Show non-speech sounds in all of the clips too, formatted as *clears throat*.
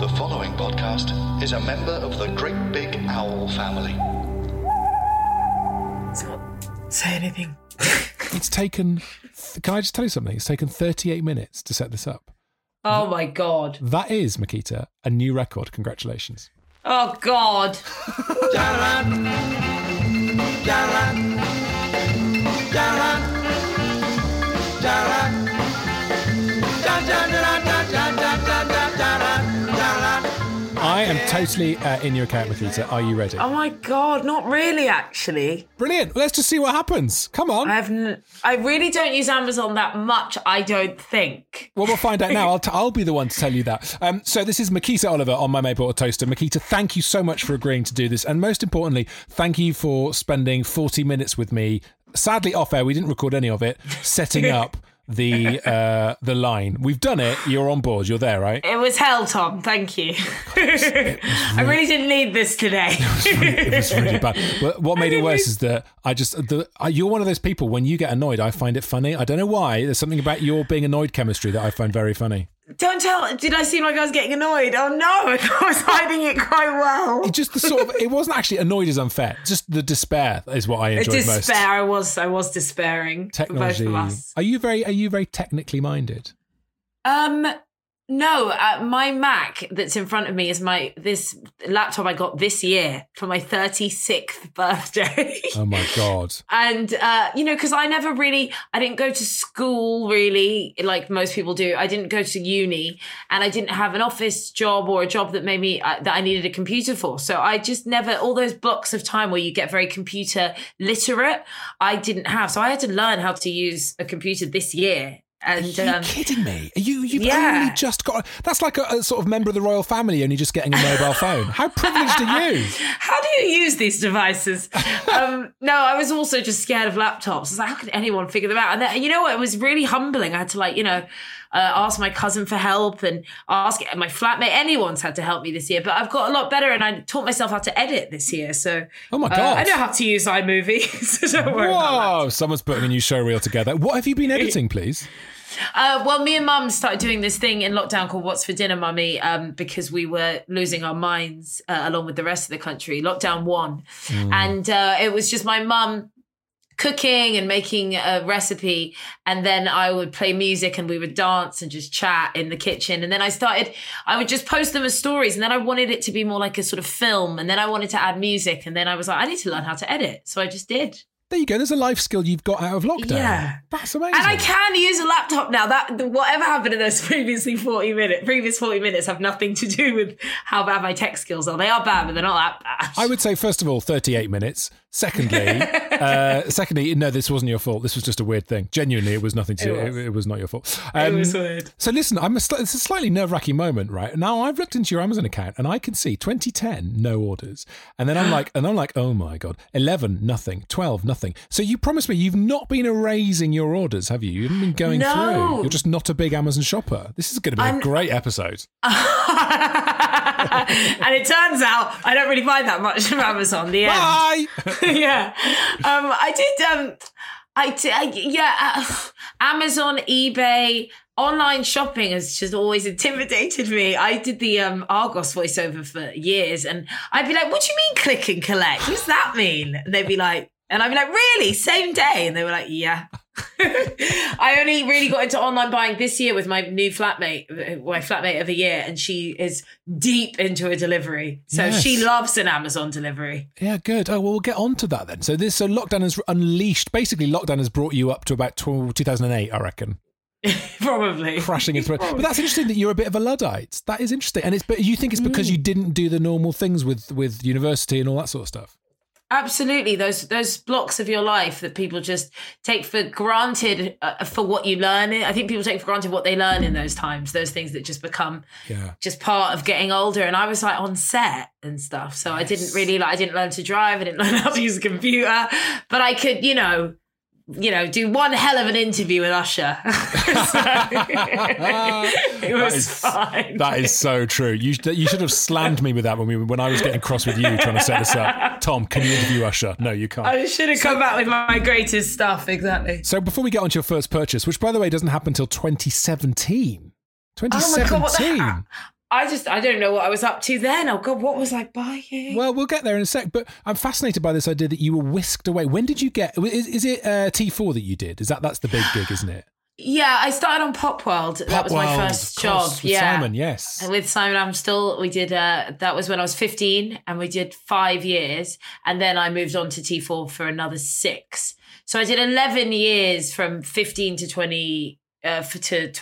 The following podcast is a member of the Great Big Owl family. Say anything. *laughs* It's taken. Can I just tell you something? It's taken 38 minutes to set this up. Oh my god. That is, Miquita, a new record. Congratulations. Oh god. Totally uh, in your account, Miquita. Are you ready? Oh my god. Not really, actually. Brilliant. Let's just see what happens. Come on. I have. N- I really don't use Amazon that much. I don't think. Well, we'll find out now. I'll, t- I'll be the one to tell you that. Um, so, this is Miquita Oliver on My a Toaster. Miquita, thank you so much for agreeing to do this. And most importantly, thank you for spending 40 minutes with me. Sadly, off air, we didn't record any of it, setting *laughs* up the uh, the line. We've done it. You're on board. You're there, right? It was hell, Tom. Thank you. *laughs* I really didn't need this today. *laughs* it was really bad. But what *laughs* made it worse is that I just the you're one of those people when you get annoyed, I find it funny. I don't know why. There's something about your being annoyed chemistry that I find very funny. Don't tell. Did I seem like I was getting annoyed? Oh no, *laughs* I was hiding it quite well. It just the sort of it wasn't actually annoyed is unfair. Just the despair is what I enjoyed despair. most. I was. I was despairing. Technology. For both of us. Are you very are you very technically minded? Um, no, uh, my Mac that's in front of me is my this laptop I got this year for my 36th birthday. Oh my god. *laughs* and uh, you know, because I never really, I didn't go to school really like most people do. I didn't go to uni, and I didn't have an office job or a job that made me uh, that I needed a computer for. So I just never all those blocks of time where you get very computer literate. I didn't have, so I had to learn how to use a computer this year. And Are you um, kidding me? Are you you've Yeah. only just got that's like a, a sort of member of the royal family only just getting a mobile *laughs* phone. How privileged are you? How do you use these devices? um, no, I was also just scared of laptops. I was like, how could anyone figure them out? And then, you know what? It was really humbling. I had to like, you know, uh, ask my cousin for help and ask my flatmate. Anyone's had to help me this year, but I've got a lot better and I taught myself how to edit this year. So Oh my uh, God. I know how to use iMovie. *laughs* so don't worry. Whoa! Someone's putting a new show reel together. What have you been editing, *laughs* please? Uh, well, me and mum started doing this thing in lockdown called What's for Dinner, Mummy, um, because we were losing our minds uh, along with the rest of the country. Lockdown one. And uh, it was just my mum cooking and making a recipe. And then I would play music and we would dance and just chat in the kitchen. And then I started, I would just post them as stories. And then I wanted it to be more like a sort of film. And then I wanted to add music. And then I was like, I need to learn how to edit. So I just did. There you go. There's a life skill you've got out of lockdown. Yeah. That's amazing. And I can use a laptop now. That whatever happened in those *laughs* previously forty minutes, previous forty minutes, have nothing to do with how bad my tech skills are. They are bad, but they're not that bad. I would say, first of all, 38 minutes. Secondly, *laughs* uh, secondly, no, this wasn't your fault. This was just a weird thing. Genuinely, it was nothing to. It It was. was, it, was not your fault. it Um, was weird. So listen, I'm a, it's a slightly nerve wracking moment, right? Now I've looked into your Amazon account and I can see 2010 no orders, and then I'm *gasps* like, and I'm like, oh my god, 11 nothing, 12 nothing. So you promised me you've not been erasing your orders, have you? You haven't been going No. through. You're just not a big Amazon shopper. This is going to be a I'm- great episode. *laughs* and it turns out I don't really buy that much from Amazon. The end. Bye. *laughs* *laughs* yeah. Um, I did. Um, I did. I, yeah. Uh, Amazon, eBay, online shopping has just always intimidated me. I did the um, Argos voiceover for years, and I'd be like, "What do you mean click and collect? What does that mean?" And they'd be like, and I'd be like, "Really? Same day?" And they were like, "Yeah." *laughs* I only really got into online buying this year with my new flatmate, my flatmate of a year, and she is deep into a delivery. So Yes. she loves an Amazon delivery. Yeah, good. Oh, well, we'll get on to that then. So this, so lockdown has unleashed. Basically, lockdown has brought you up to about 12, 2008, I reckon, *laughs* Probably. crashing into it. But that's interesting that you're a bit of a luddite. That is interesting, and it's. But you think it's because you mm. didn't do the normal things with with university and all that sort of stuff. Absolutely, those those blocks of your life that people just take for granted uh, for what you learn. I think people take for granted what they learn in those times. Those things that just become Yeah. just part of getting older. And I was like on set and stuff, so I didn't really like. I didn't learn to drive. I didn't *laughs* learn how to use a computer, but I could, you know, you know, do one hell of an interview with Usher. *laughs* So, *laughs* it was That is- fine. That is so true. You you should have slammed me with that when we when I was getting cross with you trying to set this up. *laughs* Tom, can you interview Usher? No, you can't. I should have come back with my greatest stuff. Exactly. So before we get on to your first purchase, which by the way doesn't happen until 2017. Oh my god! What the 2017. heck? I just I don't know what I was up to then. Oh god, what was I buying? well, we'll get there in a sec, but I'm fascinated by this idea that you were whisked away. When did you get? Is, is it uh, T4 that you did? Is that that's the big gig, isn't it? yeah, I started on Pop World. that was my Popworld, first job. yeah, Simon. Yes. And with Simon I'm still. we did. Uh, that was when I was 15, and we did five years, and then I moved on to T4 for another six. So I did 11 years from 15 to 20 uh, for, to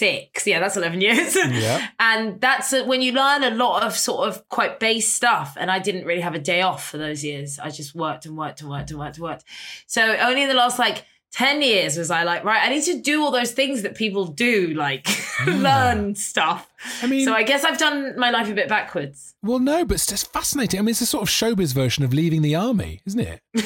26. Yeah, that's 11 years. *laughs* Yeah. and that's when you learn a lot of sort of quite base stuff. And I didn't really have a day off for those years. I just worked and worked and worked and worked and worked. So only in the last like 10 years was I like, right, I need to do all those things that people do, like *laughs* learn stuff. I mean, So I guess I've done my life a bit backwards. well, no, but it's just fascinating. I mean, it's a sort of showbiz version of leaving the army, isn't it? *laughs*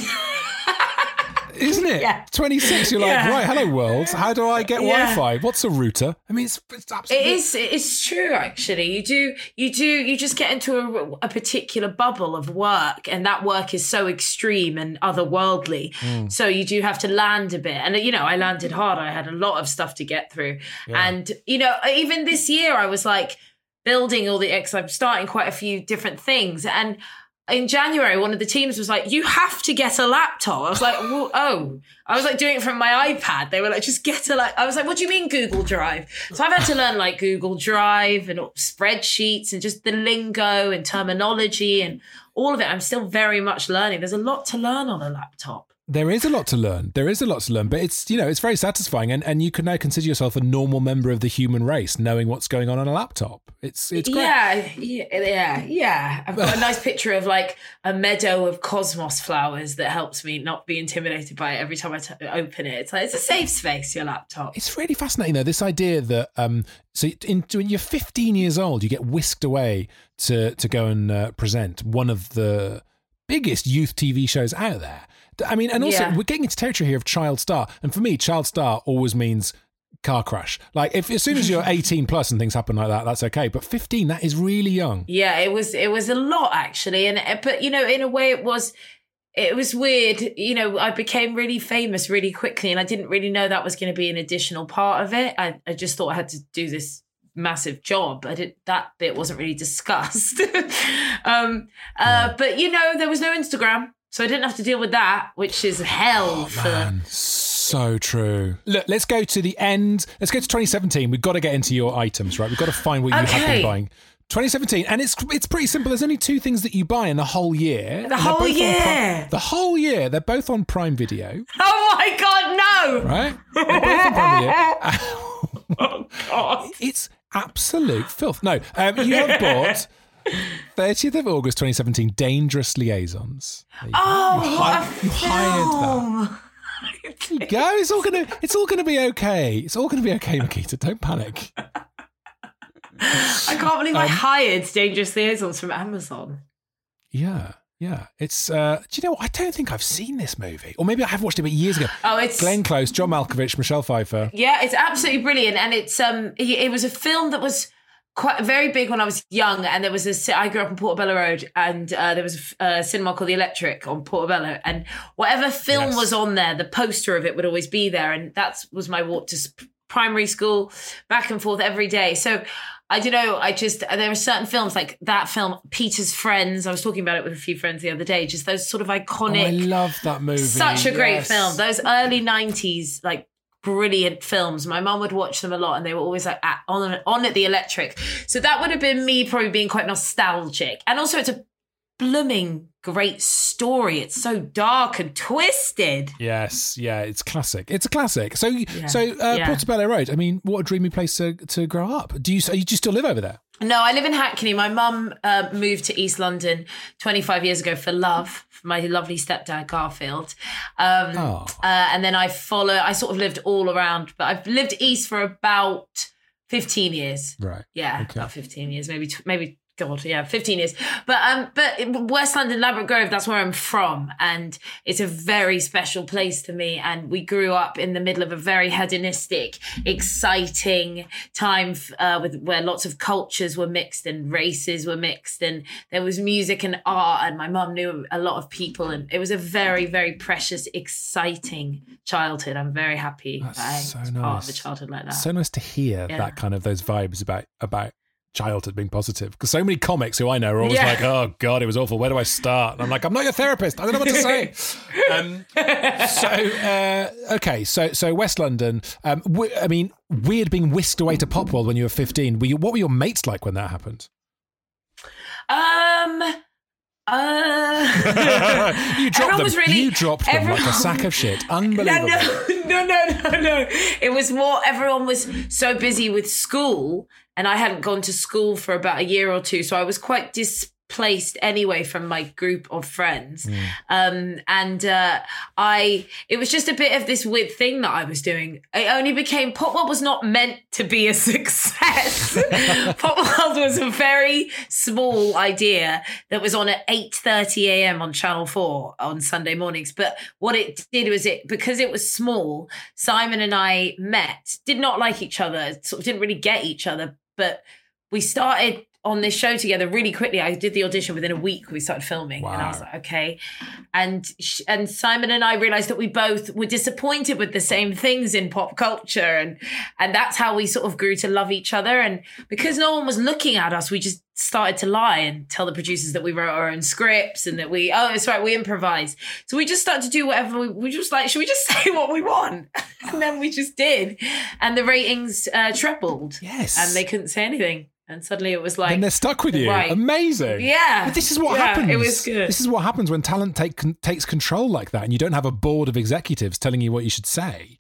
Isn't it? Yeah. 26, you're like, Yeah. right, hello world. How do I get Yeah. Wi-Fi? What's a router? I mean, it's, it's absolutely... is. It's true. Actually, you do. You do. You just get into a, a particular bubble of work, and that work is so extreme and otherworldly. Hmm. So you do have to land a bit. And you know, I landed hard. I had a lot of stuff to get through, and you know, even this year, I was like building all the X. I'm starting quite a few different things, and. In January, one of the teams was like, "You have to get a laptop." I was like, well, *laughs* "Oh!" I was like doing it from my iPad. They were like, "Just get a like." I was like, "What do you mean Google Drive?" So I've had to learn like Google Drive and spreadsheets and just the lingo and terminology and all of it. I'm still very much learning. There's a lot to learn on a laptop. There is a lot to learn. There is a lot to learn, but it's you know it's very satisfying, and, and you can now consider yourself a normal member of the human race, knowing what's going on on a laptop. It's it's great. Yeah, yeah, yeah, yeah. I've got a nice picture of like a meadow of cosmos flowers that helps me not be intimidated by it every time I t- open it. It's like it's a safe space. Your laptop. It's really fascinating though. This idea that um, so in, when you're 15 years old, you get whisked away to to go and uh, present one of the biggest youth TV shows out there. I mean, and also Yeah. we're getting into territory here of child star, and for me, child star always means car crash. Like if as soon as you're *laughs* 18 plus and things happen like that, that's okay. But 15, that is really young. Yeah, it was it was a lot actually, and uh, but you know, in a way, it was it was weird. You know, I became really famous really quickly, and I didn't really know that was going to be an additional part of it. I, I just thought I had to do this massive job. I did that bit wasn't really discussed. *laughs* um, uh, but you know, there was no Instagram, so I didn't have to deal with that, which is hell for. Man, so true. Look, let's go to the end. Let's go to 2017. We've got to get into your items, right? We've got to find what you have been buying. 2017, and it's it's pretty simple. There's only two things that you buy in the whole year. They're whole both on Pri- year? the whole year. They're both on Prime Video, Oh my god, no! right? They're both on Prime Video. *laughs* Oh god. It's absolute filth. No, um, you have bought *laughs* 30th of August 2017 Dangerous Liaisons. There you go. Oh, you, hi- you hired that. There you go. It's all gonna. It's all gonna be okay. It's all gonna be okay, Miquita. Don't panic. I can't believe I Um, hired Dangerous Liaisons from Amazon. Yeah, yeah. It's. uh Do you know? what? I don't think I've seen this movie, or maybe I have watched it, but years ago. Oh, it's Glenn Close, John Malkovich, Michelle Pfeiffer. yeah, it's absolutely brilliant, and it's um, it was a film that was quite very big when I was young, and there was a. I grew up on Portobello Road, and uh, there was a cinema called the Electric on Portobello, and whatever film Yes. was on there, the poster of it would always be there, and that was my walk to primary school, back and forth every day. So. I don't know. I just there are certain films like that film, Peter's Friends. I was talking about it with a few friends the other day. Just those sort of Oh, I love that movie. such a great Yes. film. Those early '90s, like brilliant films. My mum would watch them a lot, and they were always like at, on on at the electric. So that would have been me probably being quite nostalgic, and also it's a blooming great story. It's so dark and twisted. Yes, yeah, it's classic. It's a classic. So, so uh, Yeah. Portobello Road. I mean, what a dreamy place to to grow up. Do you do you still live over there? No, I live in Hackney. My mum uh, moved to East London 25 years ago for love, for my lovely stepdad Garfield. Um, Oh. uh, and then I follow. I sort of lived all around, but I've lived east for about 15 years. Right. Yeah, Okay. about 15 years, maybe maybe God, yeah, 15 years. But um, but West London, Ladbroke Grove, that's where I'm from, and it's a very special place to me. And we grew up in the middle of a very hedonistic, exciting time uh, with where lots of cultures were mixed and races were mixed, and there was music and art. And my mum knew a lot of people, and it was a very very precious, exciting childhood. I'm very happy That's that I so was part of a nice. childhood like that. So nice to hear Yeah. that kind of those vibes about about childhood being positive because so many comics who I know are always Yeah. like, "Oh God, it was awful. Where do I start?" And I'm like, "I'm not your therapist. I don't know what to say." *laughs* um, so uh, okay, so so West London. Um, w- I mean, weird being whisked away to Pop World when you were 15. Were you, what were your mates like when that happened? Um. Uh, *laughs* you dropped everyone them. really- you dropped them like a sack of shit. *laughs* no, Unbelievable. no, no, no, no, no. It was more. Everyone was so busy with school, and I hadn't gone to school for about a year or two, so I was quite displaced anyway from my group of friends. Um, and uh, I, it was just a bit of this weird thing that I was doing. It only became Pop World was not meant to be a *laughs* success. *laughs* Pop World was a very small idea that was on at 8:30 a.m. on Channel 4 on Sunday mornings. But what it did was it because it was small, Simon and I met, did not like each other, sort of didn't really get each other, but we started on this show together really quickly. I did the audition within a week. We started filming, and I was like, okay. And sh- and Simon and I realized that we both were disappointed with the same things in pop culture, and and that's how we sort of grew to love each other. And because no one was looking at us, we just started to lie and tell the producers that we wrote our own scripts and that we oh it's right we improvise. So we just start to do whatever we, we just like. Should we just *laughs* say what we want? *laughs* and then we just did, and the ratings uh, trebled. Yes. and they couldn't say anything. And suddenly it was like, and they're stuck with you. Right. Amazing. yeah, But this is what Yeah, happens. It was good. This is what happens when talent take, con- takes control like that, and you don't have a board of executives telling you what you should say.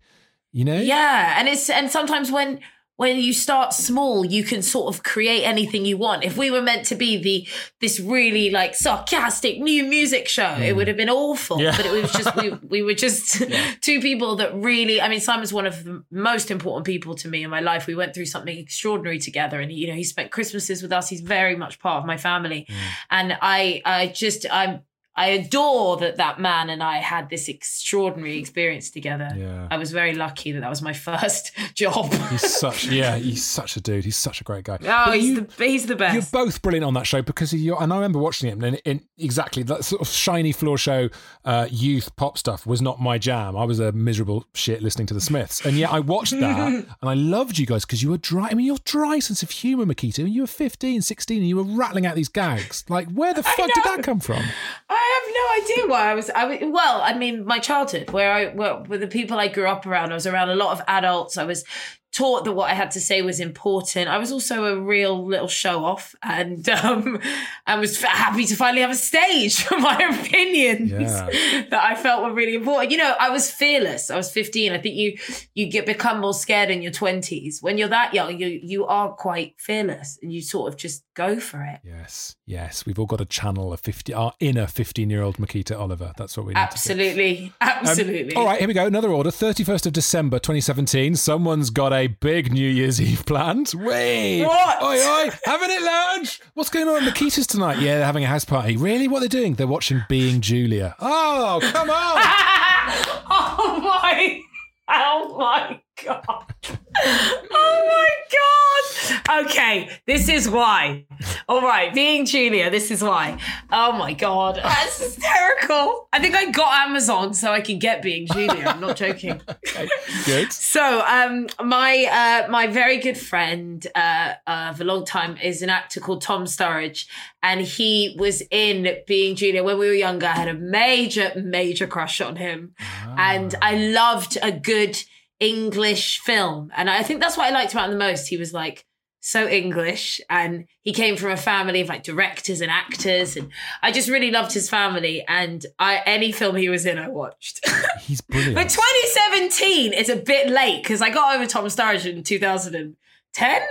You know? Yeah, and it's and sometimes when when you start small, you can sort of create anything you want. If we were meant to be the this really like sarcastic new music show, it would have been awful. Mm. Yeah. But it was just we we were just *laughs* *laughs* two people that really. I mean, Simon's one of the most important people to me in my life. We went through something extraordinary together, and you know, he spent Christmases with us. He's very much part of my family, Mm. and I I just I'm. I adore that that man and I had this extraordinary experience together. Yeah. I was very lucky that that was my *laughs* first job. He's such *laughs* yeah, he's such a dude. He's such a great guy. Oh, But he's you, the he's the best. you're both brilliant on that show because of your and I remember watching it and in exactly that sort of shiny floor show uh, youth pop stuff was not my jam. I was a miserable shit listening to the Smiths. And yet I watched that *laughs* and I loved you guys because you were dry I mean your dry sense of humour, Miquita, and you were 15, 16 and you were rattling out these gags. Like where the fuck did that come from? I have no idea why I was. I was well. I mean, my childhood, where I where, with the people I grew up around, I was around a lot of adults. I was taught that what I had to say was important. I was also a real little show off, and *laughs* um, I was happy to finally have a stage for my *laughs* opinions Yeah. that I felt were really important. You know, I was fearless. I was fifteen. I think you you get become more scared in your twenties. When you're that young, you you are quite fearless, and you sort of just go for it. Yes, yes. We've all got to channel a 50 our inner 15-year-old Miquita Oliver. That's what we need to. Absolutely, Um, absolutely. all right, here we go. Another order. 31st of December 2017. Someone's got a big New Year's Eve planned. Wait. What? Oi, oi. Having it lunch. What's going on at Miquita's tonight? Yeah, they're having a house party. Really? What are they doing? They're watching Being Julia. Oh, come on. *laughs* oh my oh my god. *laughs* Oh my god. Okay this is why. All right being julia this is why. Oh my god. That's hysterical. I think i got amazon so i can get being julia i'm not joking. *laughs* Okay, good. so, um, my uh, my very good friend uh, of a long time is an actor called Tom Sturridge, and he was in Being Julia when we were younger. I had a major, major crush on him, and I loved a good English film, and I think that's what I liked about him the most. He was like so English, and he came from a family of like directors and actors, and I just really loved his family. And I any film he was in, I watched. He's brilliant. *laughs* But 2017 is a bit late because I got over Tom Sturridge in 2010. 10.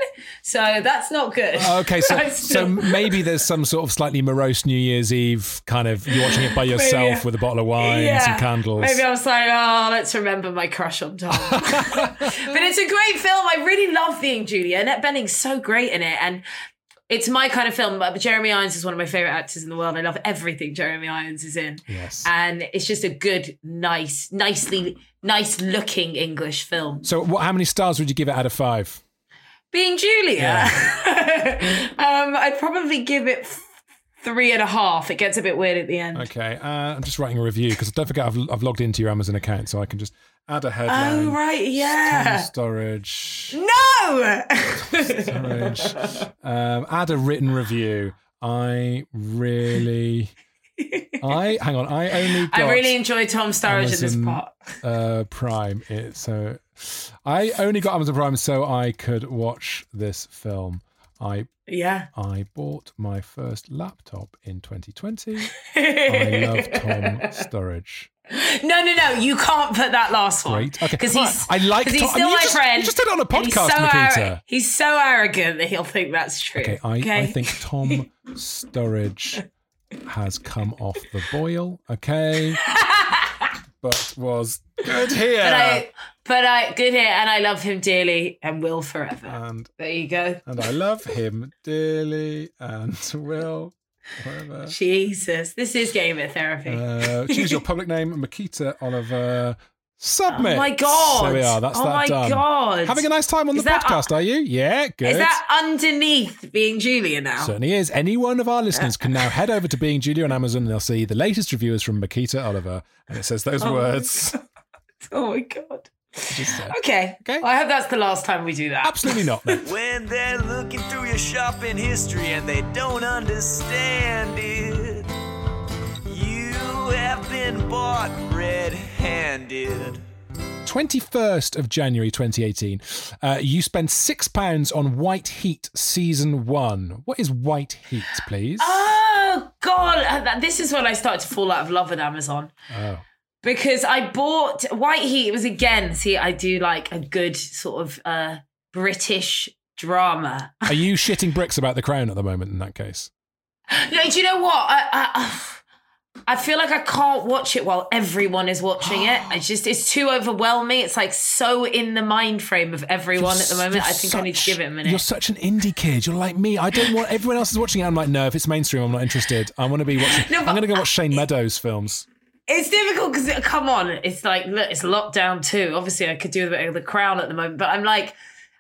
So that's not good. Oh, okay, *laughs* so so maybe there's some sort of slightly morose New Year's Eve kind of you're watching it by *laughs* yourself with a bottle of wine and some candles. Maybe I was like, oh, let's remember my crush on Tom. *laughs* but it's a great film. I really love Being Julia. Annette Bening's so great in it. And it's my kind of film. But Jeremy Irons is one of my favorite actors in the world. I love everything Jeremy Irons is in. Yes. And it's just a good, nice, nicely, nice looking English film. So, what? How many stars would you give it out of five? Being Julia, *laughs* um, I'd probably give it three and a half. It gets a bit weird at the end. Okay, uh, I'm just writing a review because don't forget I've, I've logged into your Amazon account, so I can just add a headline. Oh, right, yeah. Storage. No! Storage. *laughs* um, add a written review. I really. I *laughs* hang on. I only got I really enjoy Tom Sturridge in this part. uh, Prime. It, so I only got Amazon Prime so I could watch this film. I Yeah. I bought my first laptop in 2020. *laughs* I love Tom Sturridge. No, no, no. You can't put that last one. Great. Okay. Because he's, I like 'cause he's Tom- still my just- friend. you just did it on a and he's podcast, so Nikita. arro- he's so arrogant that he'll think that's true. Okay, I, I think Tom *laughs* Sturridge has come off the boil. Okay, *laughs* but was good here. But I, but I, good here, and I love him dearly and will forever. and there you go. and I love him dearly and will forever. Jesus, this is gamer therapy. Uh, choose your public name, Miquita Oliver. Submit. Oh my God. There we are. That's Oh that my done. God. Having a nice time on Is the podcast, are you? Yeah, good. is that underneath being Julia now? Certainly is. Any one of our listeners can now head over to Being Julia on Amazon and they'll see the latest reviews from Miquita Oliver. And it says those Oh my words. *laughs* oh my god. Okay. Okay. Well, I hope that's the last time we do that. Absolutely not. *laughs* When they're looking through your shopping history and they don't understand it, you have been bought red handed. 21st of January 2018, uh, you spend £6 on White Heat Season 1. What is White Heat, please? Oh god, Uh, this is when I started to fall out of love with Amazon. Oh. Because I bought White Heat. It was again, see, I do like a good sort of uh British drama. Are you *laughs* shitting bricks about the crown at the moment in that case? No, do you know what? I, I, I feel like I can't watch it while everyone is watching it. *gasps* I just it's too overwhelming. It's like so in the mind frame of everyone at the moment. You're I think I need to give it a minute. You're such an indie kid. You're like me. I don't want everyone else is watching it. I'm like, no, if it's mainstream, I'm not interested. I want to be watching. No, I'm going to go watch Shane Meadows films. It's difficult because come on, it's like look, it's lockdown too. Obviously, I could do a bit of the crown at the moment, but I'm like,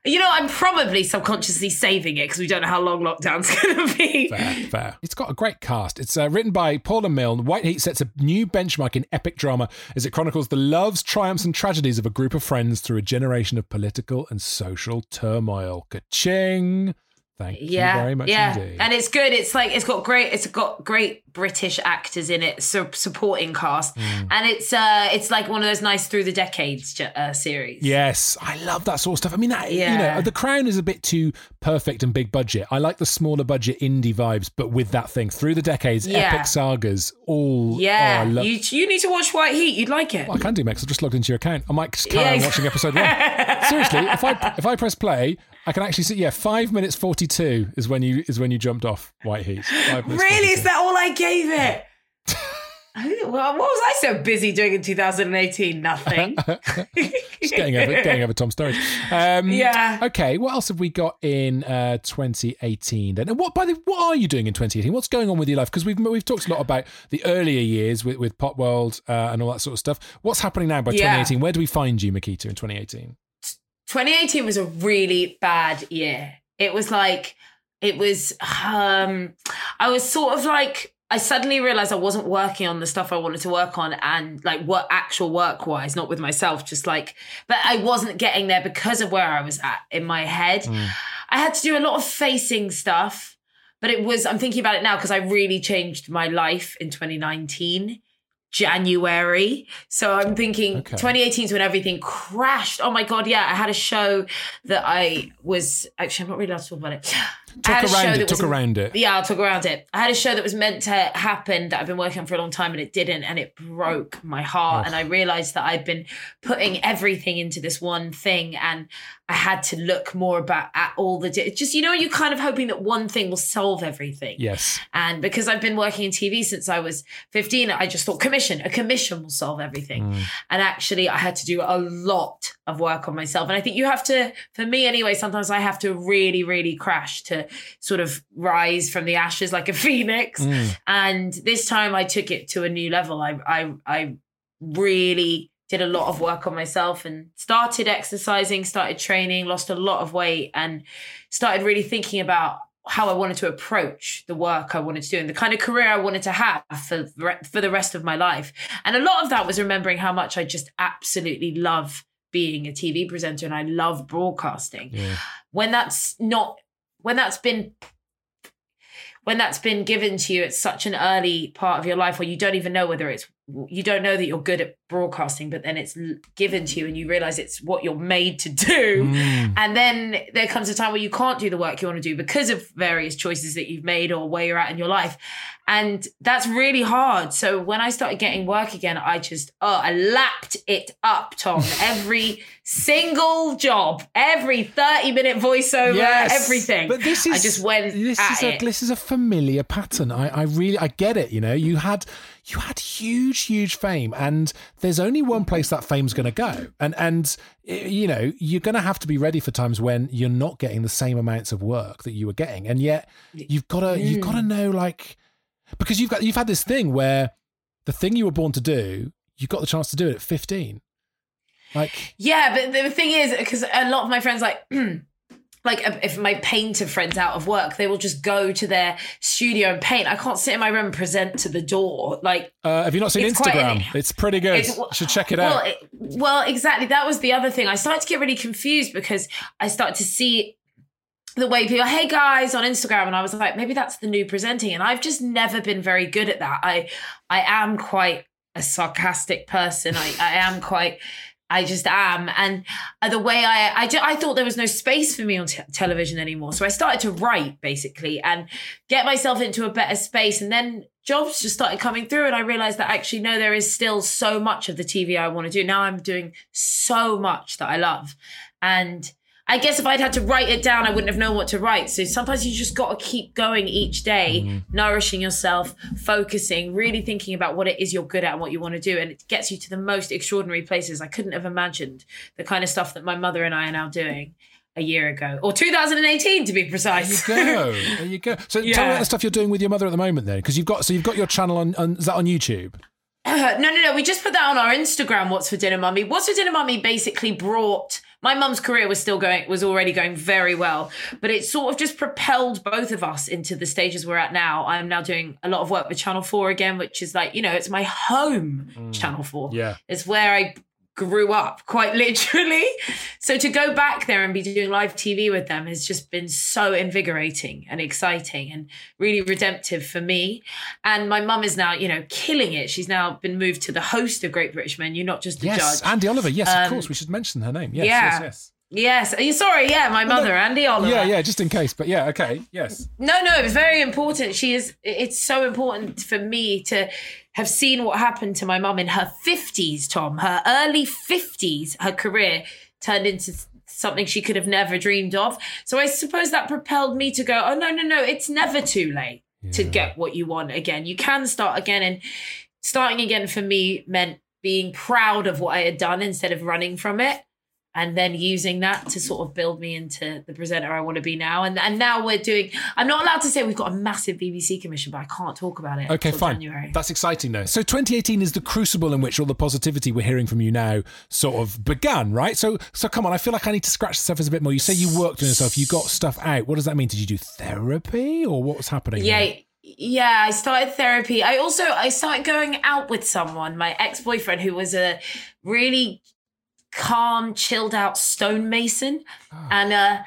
you know, I'm probably subconsciously saving it because we don't know how long lockdown's *laughs* going to be. Fair, fair. It's got a great cast. It's uh, written by Paula Milne. White Heat sets a new benchmark in epic drama as it chronicles the loves, triumphs, and tragedies of a group of friends through a generation of political and social turmoil. Ka-ching! Thank Yeah, you very much yeah, indeed. and it's good. It's like it's got great. It's got great British actors in it, so supporting cast, Mm. and it's uh, it's like one of those nice through the decades uh, series. Yes, I love that sort of stuff. I mean, that, you Yeah. know, The Crown is a bit too perfect and big budget. I like the smaller budget indie vibes, but with that thing through the decades, Yeah. epic sagas, all. yeah. oh, love. you you need to watch White Heat. You'd like it. Well, I can do, Max. I just logged into your account. I might just carry Yeah, on watching episode one. *laughs* Seriously, if I if I press play, I can actually see. Yeah, five minutes forty two is when you is when you jumped off White Heat. Really? 42. Is that all I gave it? Well, what was I so busy doing in 2018? Nothing. *laughs* Just getting over getting over Tom Sturridge. Um, Yeah. Okay. What else have we got in uh, 2018? Then, and what by the what are you doing in 2018? What's going on with your life? Because we've we've talked a lot about the earlier years with with Pop World uh, and all that sort of stuff. What's happening now by Yeah. 2018? Where do we find you, Miquita, in 2018? 2018 was a really bad year. It was like, it was, um, I was sort of like, I suddenly realized I wasn't working on the stuff I wanted to work on and like what actual work wise, not with myself, just like, but I wasn't getting there because of where I was at in my head. Hmm. I had to do a lot of facing stuff, but it was, I'm thinking about it now because I really changed my life in 2019. January. So I'm thinking Okay. 2018 is when everything crashed. Oh my God. Yeah. I had a show that I was actually, I'm not really allowed to talk about it. I had Took a show around it. Took was- around it. Yeah, I'll talk around it. I had a show that was meant to happen that I've been working on for a long time and it didn't. And it broke my heart. And I realized that I'd been putting everything into this one thing. And I had to look more about at all the, di- just, you know, you're kind of hoping that one thing will solve everything. Yes. And because I've been working in TV since I was 15, I just thought commission, a commission will solve everything. Mm. And actually, I had to do a lot of work on myself. And I think you have to, for me anyway, sometimes I have to really, really crash to sort of rise from the ashes like a *laughs* phoenix. Mm. And this time I took it to a new level. I, I, I really did a lot of work on myself and started exercising, started training, lost a lot of weight, and started really thinking about how I wanted to approach the work I wanted to do and the kind of career I wanted to have for the for the rest of my life. And a lot of that was remembering how much I just absolutely love being a TV presenter and I love broadcasting. Yeah. When that's not when that's been when that's been given to you at such an early part of your life where you don't even know whether it's you don't know that you're good at broadcasting but then it's given to you and you realize it's what you're made to do Mm. and then there comes a time where you can't do the work you want to do because of various choices that you've made or where you're at in your life and that's really hard so when i started getting work again i just oh i lapped it up tom *laughs* every single job every 30 minute voiceover Yes. everything But this is i just went This is a it. this is a familiar pattern. I, I really I get it. You know, you had you had huge huge fame, and there's only one place that fame's going to go, and and you know you're going to have to be ready for times when you're not getting the same amounts of work that you were getting, and yet you've got to you've got to mm. know like because you've got you've had this thing where the thing you were born to do, you got the chance to do it at 15. Like Yeah, but the thing is, because a lot of my friends like. *clears throat* Like if my painter friends out of work, they will just go to their studio and paint. I can't sit in my room and present to the door. Like uh, have you not seen It's quite- Instagram? it's pretty good. It's- you should check it well, out. it- well, exactly. That was the other thing. I started to get really confused because I started to see the way people, hey guys, on Instagram, and I was like, maybe that's the new presenting. And I've just never been very good at that. I, I am quite a sarcastic person. I, I am quite. I just am, and the way I, I, ju- I thought there was no space for me on te- television anymore. So I started to write basically and get myself into a better space, and then jobs just started coming through, and I realized that actually no, there is still so much of the TV I want to do. Now I'm doing so much that I love, and I guess if I'd had to write it down, I wouldn't have known what to write. So sometimes you just got to keep going each day, mm-hmm. nourishing yourself, focusing, really thinking about what it is you're good at and what you want to do. And it gets you to the most extraordinary places. I couldn't have imagined the kind of stuff that my mother and I are now doing a year ago, or 2018 to be precise. There you go. *laughs* There you go. So tell me about the stuff you're doing with your mother at the moment, then, because you've got so you've got your channel on, on is that on YouTube? *clears throat* no, no, no. We just put that on our Instagram. What's for dinner, mummy? What's for dinner, mummy? Basically brought my mum's career was still going, was already going very well, but it sort of just propelled both of us into the stages we're at now. I'm now doing a lot of work with Channel Four again, which is like you know, it's my home. Mm. Channel Four. Yeah. it's where I grew up quite *laughs* literally so to go back there and be doing live tv with them has just been so invigorating and exciting and really redemptive for me and my mum is now you know killing it she's now been moved to the host of great british men you're not just the Yes, judge Andi Oliver. Yes, Um, of course. We should mention her name. Yes, yeah. yes, yes. yes Are you sorry yeah my mother andi oliver Yeah, yeah. Just in case, but yeah, okay. Yes. No, no, it's very important. She is. It's so important for me to have seen what happened to my mum in her fifties. Tom, her early fifties, her career turned into something she could have never dreamed of. So I suppose that propelled me to go. Oh no, no, no! It's never too late to get what you want again. You can start again, and starting again for me meant being proud of what I had done instead of running from it and then using that to sort of build me into the presenter I want to be now. And and now we're doing. I'm not allowed to say we've got a massive BBC commission, but I can't talk about it. Okay, fine. January. That's exciting, though. So 2018 is the crucible in which all the positivity we're hearing from you now sort of began, right? So, so come on. I feel like I need to scratch the surface a bit more. You say you worked on yourself. You got stuff out. What does that mean? Did you do therapy, or what was happening? yeah. there? Yeah, I started therapy. I also I started going out with someone, my ex-boyfriend who was a really calm, chilled out stonemason. And uh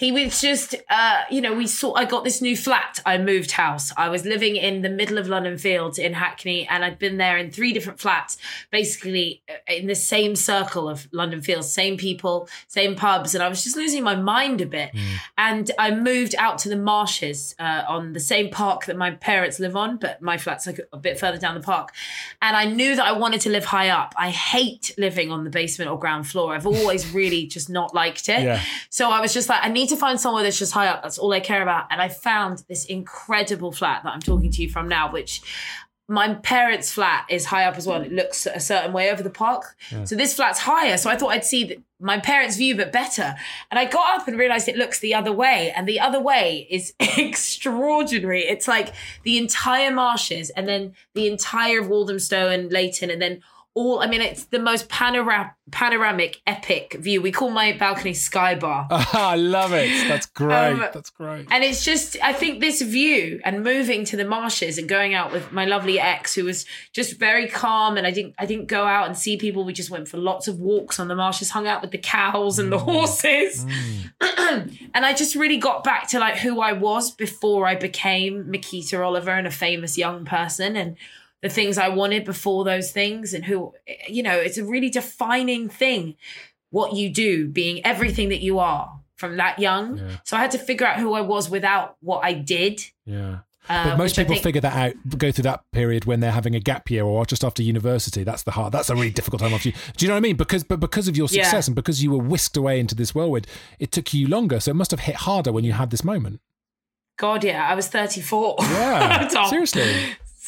he was just uh you know we saw i got this new flat. I moved house. I was living in the middle of london fields in hackney and i'd been there in three different flats basically uh, in the same circle of london fields same people same pubs and i was just losing my mind a bit. And i moved out to the marshes uh, on the same park that my parents live on but my flat's like a bit further down the park. And i knew that i wanted to live high up. I hate living on the basement or ground floor. I've always really just not liked it. Yeah. so I was just like, I need to find somewhere that's just high up. That's all I care about. And I found this incredible flat that I'm talking to you from now, which my parents' flat is high up as well. It looks a certain way over the park. So this flat's higher. So I thought I'd see my parents' view, but better. And I got up and realized it looks the other way. And the other way is *laughs* extraordinary. It's like the entire marshes and then the entire of Walthamstow and Leyton and then all, I mean, it's the most panora- panoramic, epic view. We call my balcony Sky Bar. *laughs* Ah, I love it. That's um, great. Um, That's great. And it's just, I think this view and moving to the marshes and going out with my lovely ex, who was just very calm, and I didn't, I didn't go out and see people. We just went for lots of walks on the marshes, hung out with the cows and the mm. horses, mm. *clears throat* and I just really got back to like who I was before I became Miquita Oliver and a famous young person, and the things I wanted before those things, and who, you know, it's a really defining thing what you do, being everything that you are from that young. Yeah. So I had to figure out who I was without what I did. Yeah. Uh, But most people think- figure that out, go through that period when they're having a gap year or just after university. That's the hard. That's a really difficult time after you. Do you know what I mean? Because, but because of your Yeah. success and because you were whisked away into this whirlwind, it took you longer. So it must have hit harder when you had this moment. God, yeah, I was 34. Yeah, *laughs* seriously.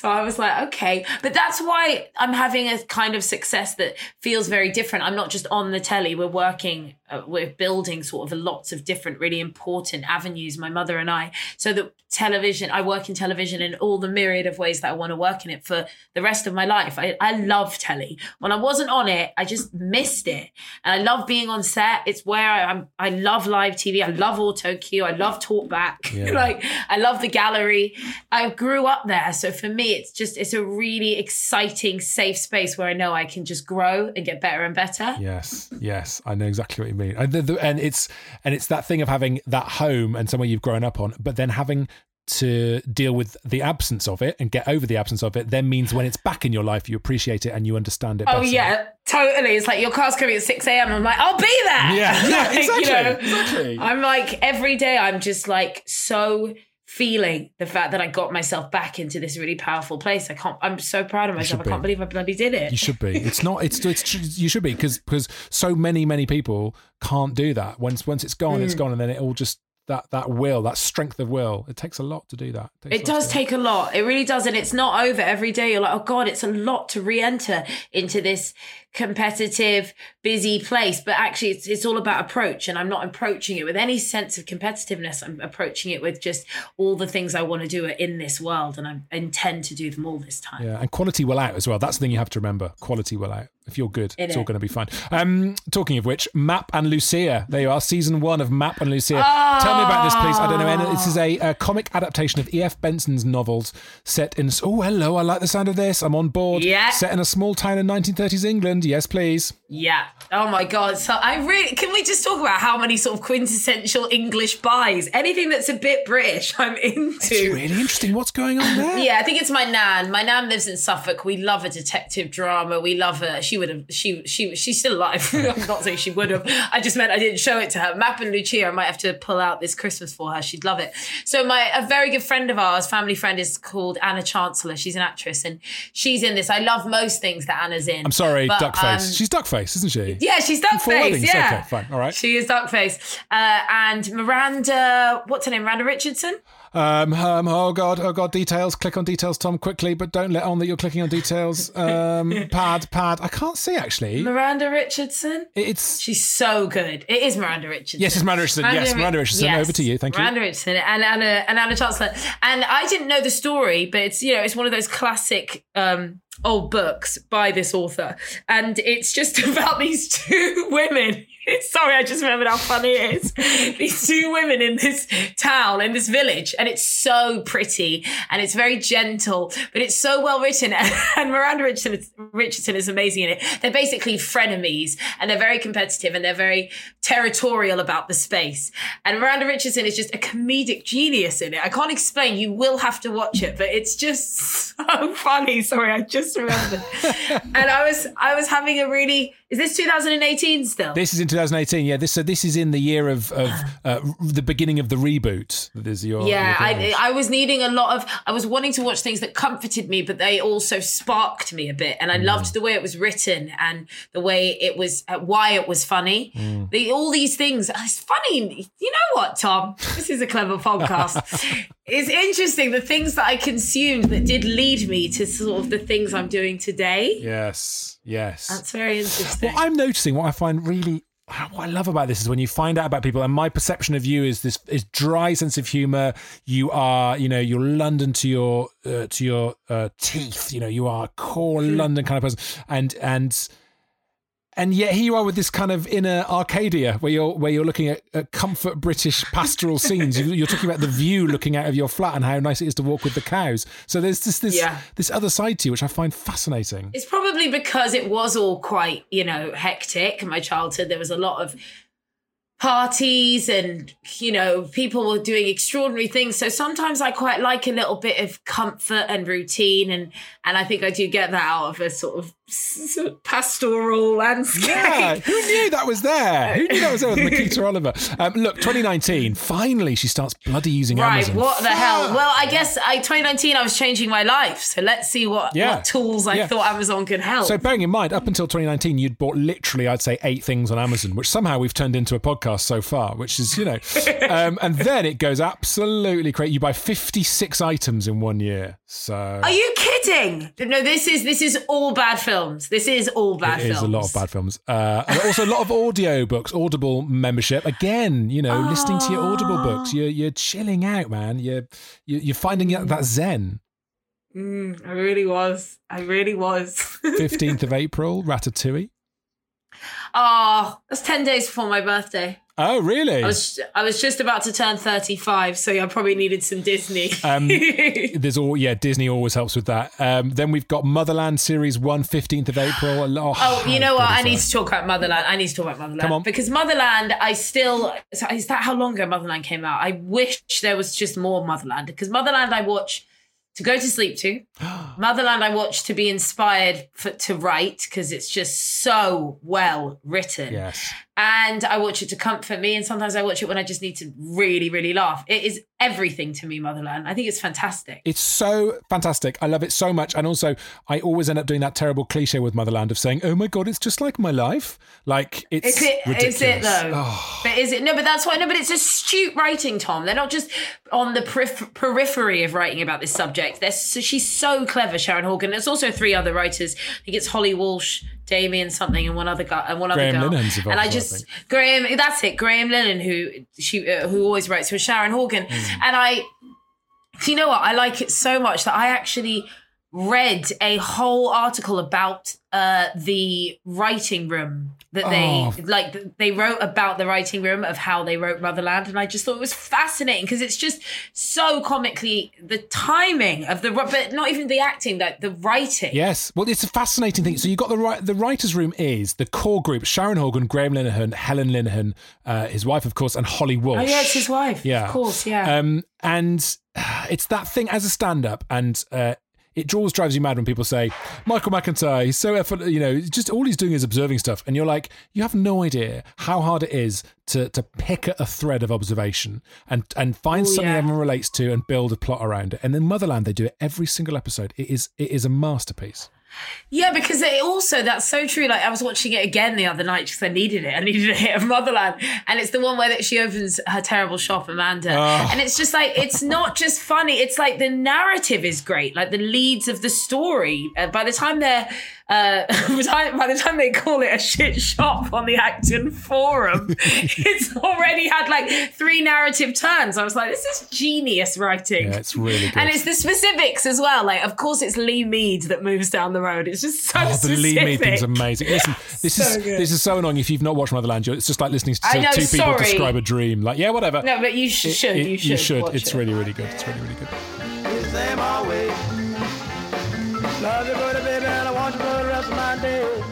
So I was like, okay. But that's why I'm having a kind of success that feels very different. I'm not just on the telly. We're working, uh, we're building sort of lots of different, really important avenues, my mother and I. So that television, I work in television in all the myriad of ways that I want to work in it for the rest of my life. I, I love telly. When I wasn't on it, I just missed it. And I love being on set. It's where I, I'm, I love live TV. I love auto cue. I love talk back. *laughs* Yeah. like, I love the gallery. I grew up there. So for me, it's just, it's a really exciting, safe space where I know I can just grow and get better and better. Yes, yes, I know exactly what you mean. And, the, the, and it's and it's that thing of having that home and somewhere you've grown up on, but then having to deal with the absence of it and get over the absence of it. Then means when it's back in your life, you appreciate it and you understand it. Oh better. yeah, totally. It's like your car's coming at six a.m. I'm like, I'll be there. Yeah, yeah, *laughs* Like, exactly, exactly. I'm like every day. I'm just like so feeling the fact that I got myself back into this really powerful place. I can't. I'm so proud of myself. I can't believe I bloody did it. You should be. It's not. It's. *laughs* It's. You should be because because so many many people can't do that. Once once it's gone, Mm. it's gone, and then it all just that that will that strength of will. It takes a lot to do that. takes It does take a lot. It really does. And it's not over every day. You're like, oh God, it's a lot to re enter into this competitive, busy place. But actually, it's, it's all about approach. And I'm not approaching it with any sense of competitiveness. I'm approaching it with just all the things I want to do in this world. And I intend to do them all this time. Yeah, and quality will out as well. That's the thing you have to remember. Quality will out. If you're good, It it's all going to be fine. Um, talking of which, Mapp and Lucia. There you are, season one of Mapp and Lucia. Tell me about this, please. I don't know. any- This is a, a comic adaptation of E.F. Benson's novels set in. Oh, hello. I like the sound of this. I'm on board. Yeah. Set in a small town in 1930s England. Yes, please. Yeah. Oh my God. So I really can we just talk about how many sort of quintessential English buys? Anything that's a bit British, *laughs* I'm into. It's really interesting. What's going on there? Yeah, I think it's my nan. My nan lives in Suffolk. We love a detective drama. We love her. She would have. She she she's still alive. *laughs* I'm not saying she would have. I just meant I didn't show it to her. Mapp and Lucia. I might have to pull out this Christmas for her. She'd love it. So my a very good friend of ours, family friend, is called Anna Chancellor. She's an actress and she's in this. I love most things that Anna's in. I'm sorry, Duckface. um, She's Duckface, isn't she? yeah, she's Duckface. Yeah, Okay, fine. All right. She is Duckface. Uh, and Miranda, what's her name? Miranda Richardson. Um, um, oh god, oh god, details. Click on details, Tom, quickly, but don't let on that you're clicking on details. Um, *laughs* pad, pad. I can't see actually. Miranda Richardson. It's She's so good. It is Miranda Richardson. yes, it's Miranda Richardson. yes, Miranda Richardson. yes. Over to you. Thank you. Miranda Richardson and Anna and Anna Chancellor. And I didn't know the story, but it's you know it's one of those classic um, old books by this author, and it's just *laughs* about these two women. *laughs* Sorry, I just remembered how funny it is. *laughs* these two women in this town, in this village, and it's so pretty and it's very gentle, but it's so well written. And Miranda Richardson, Richardson is amazing in it. They're basically frenemies, and they're very competitive, and they're very territorial about the space. And Miranda Richardson is just a comedic genius in it. I can't explain. You will have to watch it, but it's just so funny. Sorry, I just remembered. and I was I was having a really is this 2018 still? This is in 2018. Yeah, this so this is in the year of of uh, the beginning of the reboot. That is your yeah. your. I I was needing a lot of. I was wanting to watch things that comforted me, but they also sparked me a bit. And I Mm. loved the way it was written and the way it was, uh, why it was funny. Mm. The, all these things. It's funny. You know what, Tom? This is a clever podcast. *laughs* it's interesting the things that I consumed that did lead me to sort of the things I'm doing today. yes, yes. That's very interesting. What I'm noticing, what I find really, what I love about this is when you find out about people, and my perception of you is this is dry sense of humor. You are, you know, you're London to your uh, to your uh, teeth. You know, you are a core London kind of person, and and. And yet here you are with this kind of inner Arcadia, where you're where you're looking at, at comfort British pastoral *laughs* scenes. You- You're talking about the view looking out of your flat and how nice it is to walk with the cows. So there's just this Yeah. this other side to you, which I find fascinating. It's probably because it was all quite, you know, hectic in my childhood. There was a lot of parties and, you know, people were doing extraordinary things. So sometimes I quite like a little bit of comfort and routine. And, and I think I do get that out of a sort of pastoral landscape. Yeah, who knew that was there? Who knew that was there with Miquita *laughs* Oliver? Um, look, 2019, finally she starts bloody using Amazon. Right, Amazon. what the hell? Well, I guess I 2019 I was changing my life, so let's see what, Yeah. what tools I Yeah. thought Amazon could help. So, bearing in mind, up until 2019, you'd bought literally, I'd say, eight things on Amazon, which somehow we've turned into a podcast so far, which is, you know. um, and then it goes absolutely crazy. You buy 56 items in one year. So, Are you kidding? No, this is this is all bad films. This is all bad it films. is a lot of bad films. Uh, and also a lot of audio books, Audible membership. Again, you know, listening to your Audible books. You're, you're chilling out, man. You're, you're you're finding that- that zen. Mm, I really was. I really was. *laughs* 15th of April, Ratatouille. Oh, that's ten days before my birthday. Oh, really? I was I was just about to turn thirty five, so I probably needed some Disney. Um, *laughs* There's all, yeah, Disney always helps with that. Um, then we've got Motherland Series 1, 15th of April. Lot- *gasps* Oh, you know what? I need to talk about Motherland. I need to talk about Motherland. Come on. Because Motherland, I still. Is that how long ago Motherland came out? I wish there was just more Motherland. Because Motherland, I watch to go to sleep to. *gasps* Motherland, I watch to be inspired for, to write because it's just so well written. Yes. And I watch it to comfort me. And sometimes I watch it when I just need to really, really laugh. It is everything to me, Motherland. I think it's fantastic. It's so fantastic. I love it so much. And also, I always end up doing that terrible cliche with Motherland of saying, oh my God, it's just like my life. Like, it's Is it? ridiculous. Is it though? Oh. But is it? No, but that's why. No, but it's astute writing, Tom. They're not just on the perif- periphery of writing about this subject. They're so, she's so clever, Sharon Horgan. There's also three other writers. I think it's Holly Walsh, Damien something, and one other guy, and one Graham other girl. And I I just think. Graham. That's it. Graham Linehan, who she uh, who always writes with Sharon Horgan, Mm. and I. You know what? I like it so much that I actually read a whole article about uh, the writing room that they Oh. like. They wrote about the writing room of how they wrote Motherland, and I just thought it was fascinating because it's just so comically the timing of the but not even the acting, like the writing. Yes. Well, it's a fascinating thing. So you've got the right, the writers' room is the core group: Sharon Horgan, Graham Linehan, Helen Linehan, uh, his wife, of course, and Holly Walsh. Oh yeah, it's his wife. Yeah. of course. Yeah. Um, and *sighs* it's that thing as a stand-up, and uh, it always drives you mad when people say Michael McIntyre. He's so effort, you know, just all he's doing is observing stuff, and you're like, you have no idea how hard it is to to pick at a thread of observation and and find Oh, something yeah. everyone relates to and build a plot around it. And in Motherland, they do it every single episode. It is it is a masterpiece. Yeah, because it also that's so true. Like I was watching it again the other night because I needed it. I needed a hit of Motherland, and it's the one where that she opens her terrible shop, Amanda, Oh. and it's just like it's not just funny. It's like the narrative is great, like the leads of the story. Uh, by the time they're uh, *laughs* by the time- by the time they call it a shit shop on the Acton forum, *laughs* it's already had like three narrative turns. I was like, this is genius writing. Yeah, it's really good. And it's the specifics as well. Like, of course, it's Lee Mead that moves down the road. It's just so Oh, the. Lee Mead thing's amazing. Listen, *laughs* this So is good. this is so annoying. If you've not watched Motherland, you're- it's just like listening to I know, two people describe a dream. Like, yeah, whatever. No, but you sh- It- should. it- you should. watch It's it. really, really good. It's really, really good. Same old way. Love you,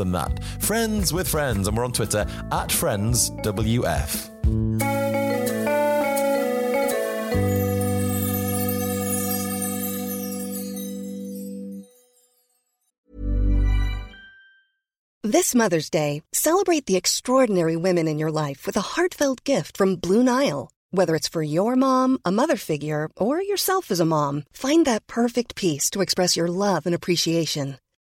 and that. Friends with Friends, and we're on Twitter at FriendsWF. This Mother's Day, celebrate the extraordinary women in your life with a heartfelt gift from Blue Nile. Whether it's for your mom, a mother figure, or yourself as a mom, find that perfect piece to express your love and appreciation.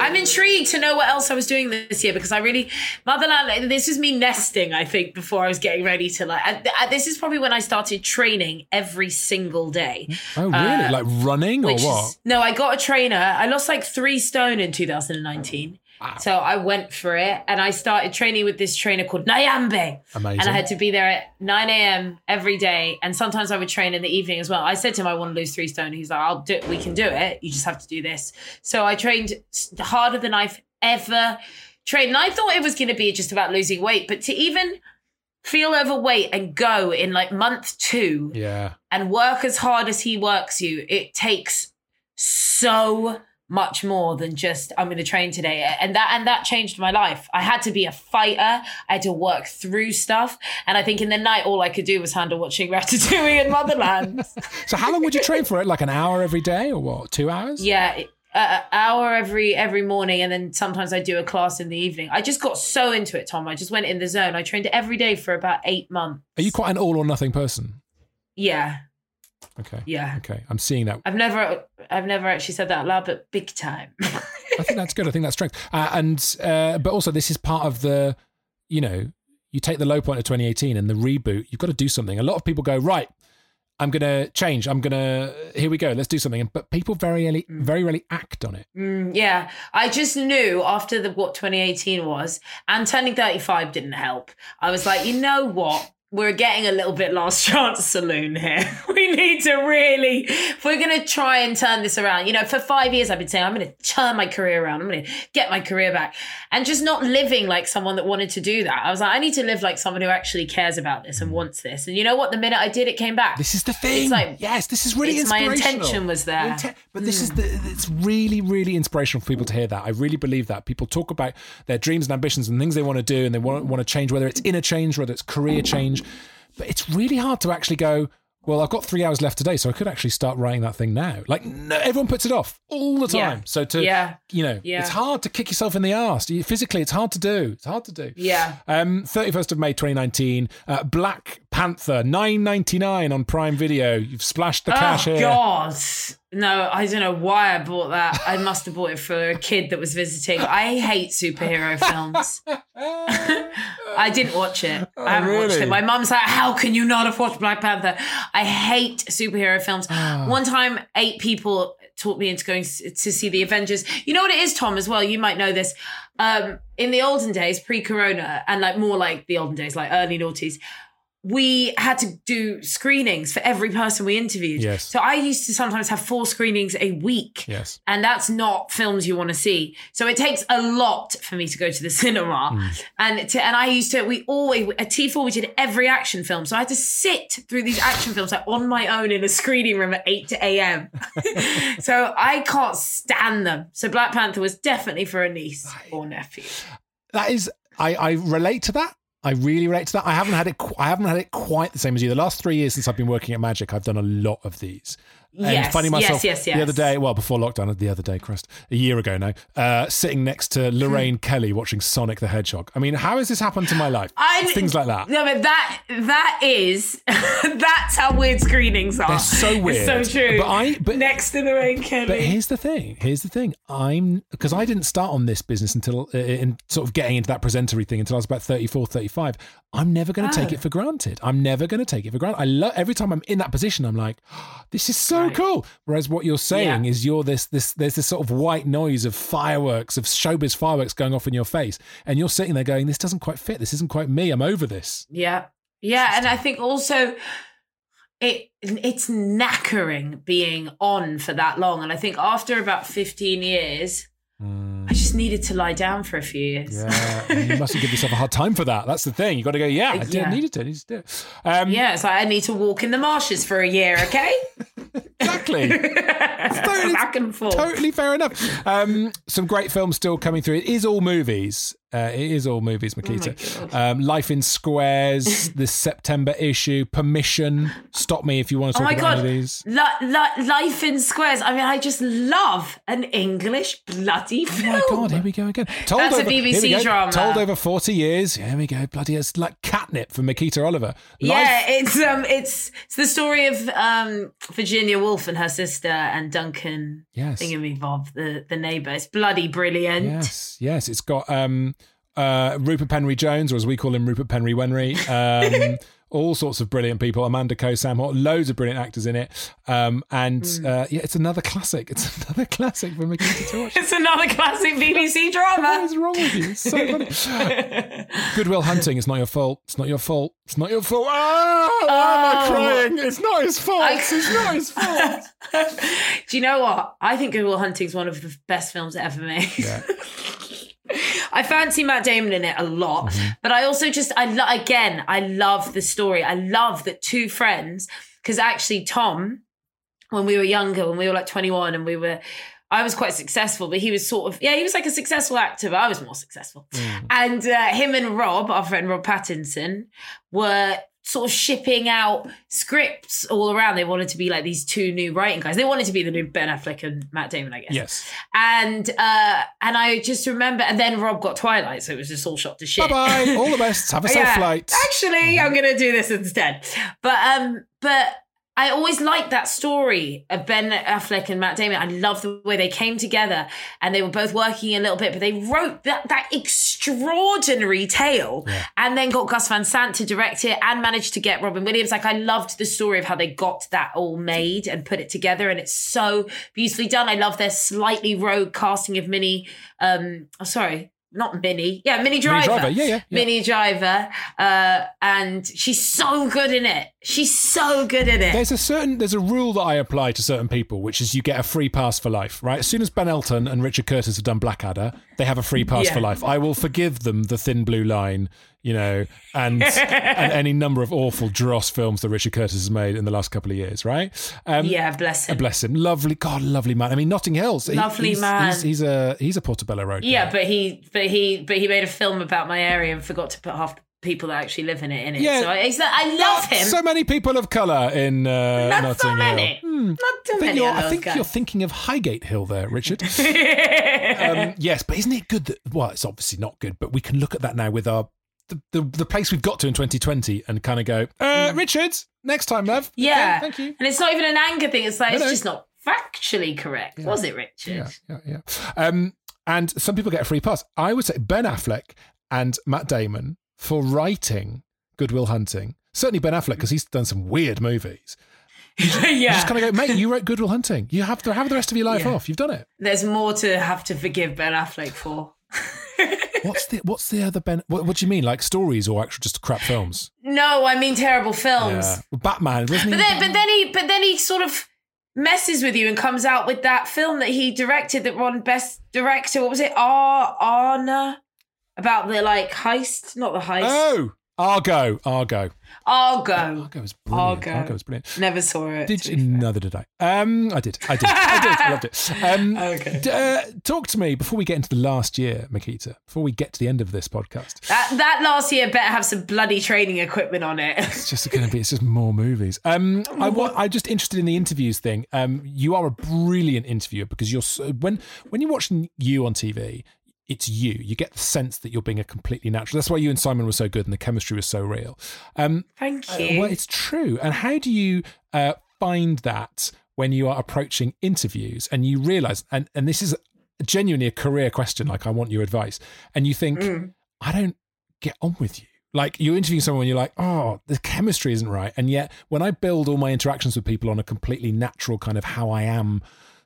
I'm intrigued to know what else I was doing this year because I really Motherland. This was me nesting. I think before I was getting ready to like. I, I- this is probably when I started training every single day. Oh, really? Uh, like running or what? is no, I got a trainer. I lost like three stone in 2019. So I went for it and I started training with this trainer called Nyambe. Amazing. And I had to be there at 9 a.m. every day. And sometimes I would train in the evening as well. I said to him, I want to lose three stone. He's like, I'll do it. we can do it. You just have to do this. So I trained harder than I've ever trained. And I thought it was going to be just about losing weight, but to even feel overweight and go in like month two Yeah. and work as hard as he works you, it takes so much more than just I'm going to train today and that and that changed my life. I had to be a fighter. I had to work through stuff and I think in the night all I could do was handle watching Ratatouille and Motherland. *laughs* So how long would you train for it? Like an hour every day or what? Two hours? yeah, an hour every every morning and then sometimes I do a class in the evening. I just got so into it, Tom. I just went in the zone. I trained every day for about 8 months. Are you quite an all or nothing person? Yeah. Okay. Yeah. Okay. I'm seeing that. I've never I've never actually said that out loud but big time. *laughs* I think that's good. I think that's strength. Uh, and uh, but also this is part of the, you know, you take the low point of 2018 and the reboot. You've got to do something. A lot of people go right. I'm gonna change. I'm gonna here we go. Let's do something. But people very early, very rarely act on it. Mm, yeah, I just knew after the what 2018 was, and turning 35 didn't help. I was like, you know what? We're getting a little bit last *laughs* chance saloon here. *laughs* we need to really, if we're going to try and turn this around, you know, for five years I've been saying, I'm going to turn my career around. I'm going to get my career back. And just not living like someone that wanted to do that. I was like, I need to live like someone who actually cares about this and wants this. And you know what? The minute I did, it came back. This is the thing. It's like- yes, this is really my intention was there. Inten- but this is hmm. the, it's really, really inspirational for people to hear that. I really believe that people talk about their dreams and ambitions and things they want to do, and they want want to change, whether it's inner change, whether it's career change. But it's really hard to actually go. well, I've got three hours left today, so I could actually start writing that thing now. Like, no, everyone puts it off all the time. Yeah. So to, Yeah. you know, Yeah. it's hard to kick yourself in the ass. Physically, it's hard to do. It's hard to do. Yeah. Um, 31st of May 2019, uh, Black Panther, 9.99 on Prime Video. You've splashed the cash oh here. God. No, I don't know why I bought that. I must have bought it for a kid that was visiting. I hate superhero *laughs* films. I didn't watch it. I haven't watched it. My mum's like, "How can you not have watched Black Panther?" I hate superhero films. Ah. One time, eight people talked me into going to see the Avengers. You know what it is, Tom? As well, you might know this. Um, in the olden days, pre-corona, and like more like the olden days, like early noughties, we had to do screenings for every person we interviewed. Yes. So I used to sometimes have four screenings a week. Yes. And that's not films you want to see. So it takes a lot for me to go to the *laughs* cinema. Mm. And to, and I used to, we always, at T4, we did every action film. So I had to sit through these action films like on my own in a screening room at 8 to a.m. *laughs* so I can't stand them. So Black Panther was definitely for a niece or nephew. That is, I, I relate to that. I really relate to that. I haven't had it. I haven't had it quite the same as you. The last three years since I've been working at Magic, I've done a lot of these. And Yes, finding yes, myself yes, the other day, well, before lockdown, the other day, Christ, a year ago now, uh, sitting next to Hmm. Lorraine Kelly watching Sonic the Hedgehog. I mean, how has this happened to my life? I, things like that. No, but that that is *laughs* that's how weird screenings are. They're so weird. It's so true. But I- but- next to Lorraine Kelly. But here's the thing. Here's the thing. I'm because I didn't start on this business until uh, in sort of getting into that presentery thing until I was about 34, 35. I'm never going to take Oh. it for granted. I'm never going to take it for granted. I love every time I'm in that position. I'm like, *gasps* this is so Right. cool. Whereas what you're saying Yeah. is you're this this there's this sort of white noise of fireworks of showbiz fireworks going off in your face, and you're sitting there going, this doesn't quite fit. This isn't quite me. I'm over this. Yeah. Yeah. And I think also it it's knackering being on for that long. And I think after about 15 years, I just needed to lie down for a few years. Yeah, you mustn't give yourself a hard time for that. That's the thing. You got to go. Yeah, I did Yeah. need to. I needed to do it. Um, Yeah, it's like I need to walk in the marshes for a year, okay? *laughs* exactly. *laughs* totally- Back and forth. Totally fair enough. Um, some great films still coming through. It is all movies. Uh, it is all movies, Miquita. um, Life in Squares, *laughs* this September issue, Permission. Stop me if you want to Oh talk my about god, these. Li- li- life in squares. I mean, I just love an English bloody Oh my god, here we go again. Told That's a over, we BBC drama. Told over 40 years. Here we go. Bloody it's like catnip for Miquita Oliver. Yeah, it's um, it's it's the story of um Virginia Woolf and her sister and Duncan Yes. Thingamabob, the the neighbour. It's bloody brilliant. Yes, yes. It's got um, uh, Rupert Penry Jones, or as we call him, Rupert Penry Wenry. Um, *laughs* all sorts of brilliant people. Amanda Coe, Sam Hort, loads of brilliant actors in it. Um, and Hmm. uh, yeah, it's another classic. It's *laughs* another classic for McKinsey to *laughs* watch. It's another classic BBC drama. what is wrong with you? It's so funny. Goodwill Hunting. It's not your fault. It's not your fault. It's not your fault. Ah, why am I Oh. crying? It's not his fault. I- It's not his fault. Do you know what? I think Goodwill Hunting is one of the best films ever made. Yeah. I fancy Matt Damon in it a lot, Mm-hmm. but I also just I lo- again I love the story. I love that two friends because actually Tom, when we were younger, when we were like twenty one, and we were. I was quite successful, but he was sort of yeah, he was like a successful actor, but I was more successful. Mm. And uh, him and Rob, our friend Rob Pattinson, were sort of shipping out scripts all around. They wanted to be like these two new writing guys. They wanted to be the new Ben Affleck and Matt Damon, I guess Yes. and uh and I just remember and then Rob got Twilight so it was just all shot to shit. Bye bye. All the best. Have a safe *laughs* Yeah. flight. Actually, I'm gonna do this instead. But um but I always liked that story of Ben Affleck and Matt Damon. I love the way they came together and they were both working a little bit, but they wrote that that extraordinary tale and then got Gus Van Sant to direct it and managed to get Robin Williams. Like I loved the story of how they got that all made and put it together, and it's so beautifully done. I love their slightly rogue casting of Minnie. Um, oh, sorry. Not Minnie, yeah, Minnie Driver, Driver, yeah, yeah, yeah. Minnie Driver, uh, and she's so good in it. She's so good in it. There's a certain there's a rule that I apply to certain people, which is you get a free pass for life. Right, as soon as Ben Elton and Richard Curtis have done Blackadder, they have a free pass Yeah. for life. I will forgive them the Thin Blue Line, you know, and and any number of awful dross films that Richard Curtis has made in the last couple of years. Right? Um, yeah, bless him. Bless him, lovely, God, lovely man. I mean, Notting Hills, he- Lovely he's, man. He's, he's a he's a Portobello Road. Yeah, guy. but he, but he, but he made a film about my area and forgot to put half the people that actually live in it. In it, Yeah. so I, I love him. So many people of colour in uh, Not Notting so Hill. Hmm. Not too I think, many. you're, I think you're thinking of Highgate Hill there, Richard. *laughs* um, yes, but isn't it good that? Well, it's obviously not good, but we can look at that now with our the, the, the place we've got to in 2020 and kind of go, uh, Richard, next time, love. Mm. Yeah, Okay, thank you. And it's not even an anger thing. It's like No, it's no. just not factually correct, was it, Richard? Yeah, yeah, yeah. Um, and some people get a free pass. I would say Ben Affleck and Matt Damon for writing Goodwill Hunting. Certainly Ben Affleck because he's done some weird movies. *laughs* You yeah. just kind of go, mate. You wrote Goodwill Hunting. You have to have the rest of your life Yeah. off. You've done it. There's more to have to forgive Ben Affleck for. *laughs* What's the What's the other Ben? What, what do you mean? Like stories or actual just crap films? No, I mean terrible films. Yeah. Well, Batman wasn't he? But then, but then he, but then he sort of messes with you and comes out with that film that he directed that won Best Director. What was it? Ar Arna about the like heist, not the heist. oh, Argo, Argo, Argo. Argo was brilliant. Argo. Argo was brilliant. Never saw it. Did you? Neither did I. Um, I did. I did. I did. I loved it. Um, Okay. d- uh, talk to me before we get into the last year, Miquita. Before we get to the end of this podcast, That that last year better have some bloody training equipment on it. it's just going to be. It's just more movies. Um, I I'm just interested in the interviews thing. Um, you are a brilliant interviewer because you're so, when when you're watching you on TV. It's you. You get the sense that you're being a completely natural. That's why you and Simon were so good, and the chemistry was so real. Um, Thank Uh, you. well, it's true. And how do you uh, find that when you are approaching interviews and you realize, and, and this is genuinely a career question, like I want your advice, and you think, Mm. I don't get on with you. Like you're interviewing someone and you're like, oh, the chemistry isn't right. And yet when I build all my interactions with people on a completely natural kind of how I am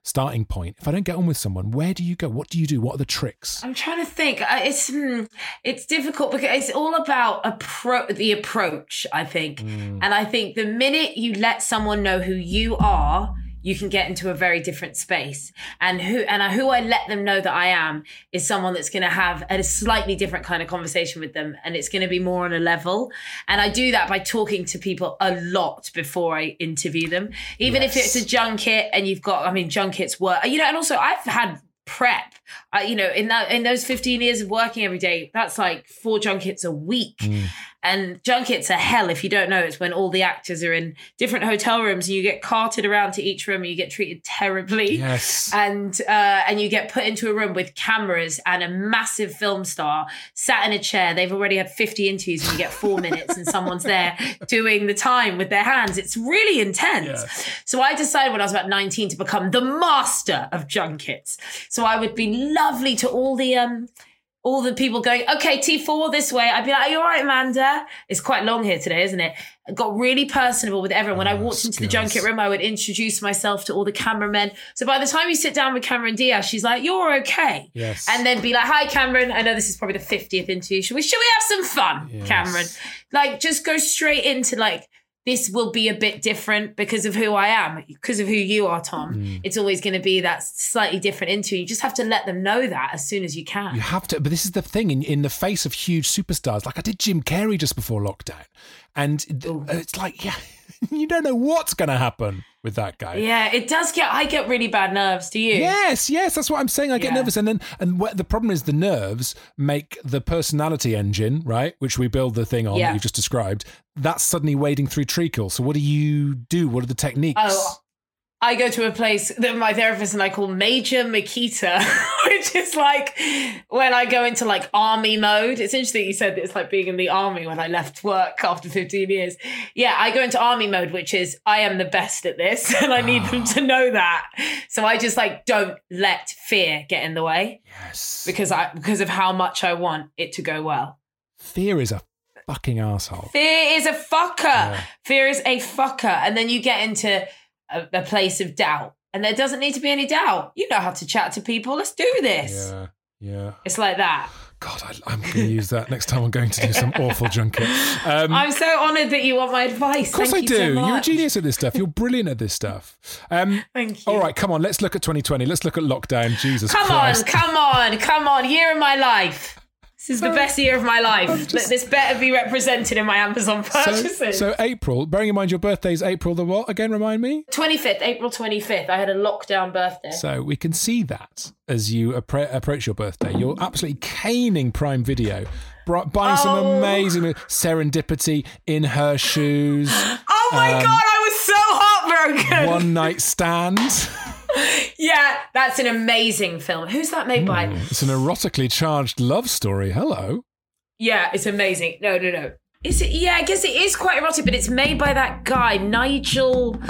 starting point, if I don't get on with someone, where do you go? What do you do? What are the tricks? I'm trying to think. It's hmm, it's difficult because it's all about appro- the approach. I think, Mm. and I think the minute you let someone know who you are, you can get into a very different space. And who and who I let them know that I am is someone that's going to have a slightly different kind of conversation with them, and it's going to be more on a level. And I do that by talking to people a lot before I interview them, even if it's a junket and you've got. I mean, junkets work, you know, and also I've had prep. Uh, you know, in that in those 15 years of working every day, that's like four junkets a week. And junkets are hell if you don't know. It's when all the actors are in different hotel rooms and you get carted around to each room and you get treated terribly. Yes. And uh, and you get put into a room with cameras and a massive film star sat in a chair. They've already had 50 interviews and you get four minutes and someone's there *laughs* doing the time with their hands. It's really intense. So I decided when I was about 19 to become the master of junkets. So I would be lovely to all the um all the people going, okay, T4 this way. I'd be like, are you all right, Amanda? It's quite long here today, isn't it? I got really personable with everyone. When I walked into the junket room, I would introduce myself to all the cameramen. So by the time you sit down with Cameron Diaz, she's like, you're okay. Yes. And then be like, hi, Cameron. I know this is probably the 50th interview. Should we, should we have some fun, Yes. Cameron? Like, just go straight into like, this will be a bit different because of who I am, because of who you are, Tom. Mm. It's always going to be that slightly different interview. You just have to let them know that as soon as you can. You have to, but this is the thing in, in the face of huge superstars. Like I did Jim Carrey just before lockdown, and th- it's like, yeah, *laughs* you don't know what's going to happen with that guy. Yeah, it does get. I get really bad nerves. Do you? Yes, yes, that's what I'm saying. I get Yeah. nervous, and then and what the problem is, the nerves make the personality engine, right, which we build the thing on Yeah. that you've just described. That's suddenly wading through treacle. So what do you do? What are the techniques? Oh, I go to a place that my therapist and I call Major Miquita, *laughs* which is like when I go into like army mode. It's interesting you said it's like being in the army when I left work after 15 years. Yeah, I go into army mode, which is I am the best at this *laughs* and I need them to know that. So I just like don't let fear get in the way yes, because I because of how much I want it to go well. fear is a fucking asshole. Fear is a fucker. Fear is a fucker. And then you get into a, a place of doubt. And there doesn't need to be any doubt. You know how to chat to people. Let's do this. Yeah, yeah. It's like that. God, I, I'm going to use that next time I'm going to do some awful junket. Um, I'm so honoured that you want my advice. Of course Thank I you do. So You're a genius at this stuff. You're brilliant at this stuff. Um, *laughs* Thank you. all right, come on. Let's look at 2020. Let's look at lockdown. Jesus Come Christ. on, come on, come on. Year of my life. This is the best year of my life. just- This better be represented in my Amazon purchases. so April, bearing in mind your birthday's April the what? Again, remind me. 25th, April 25th. I had a lockdown birthday. So we can see that as you appro- approach your birthday. You're absolutely caning Prime Video, buying some Oh. amazing serendipity in her shoes, *gasps* oh my um, God, I was so heartbroken. one night stand. *laughs* Yeah, that's an amazing film. Who's that made by? It's an erotically charged love story. Hello. Yeah, it's amazing. No, no, no. Is it? Yeah, I guess it is quite erotic, but it's made by that guy, Nigel.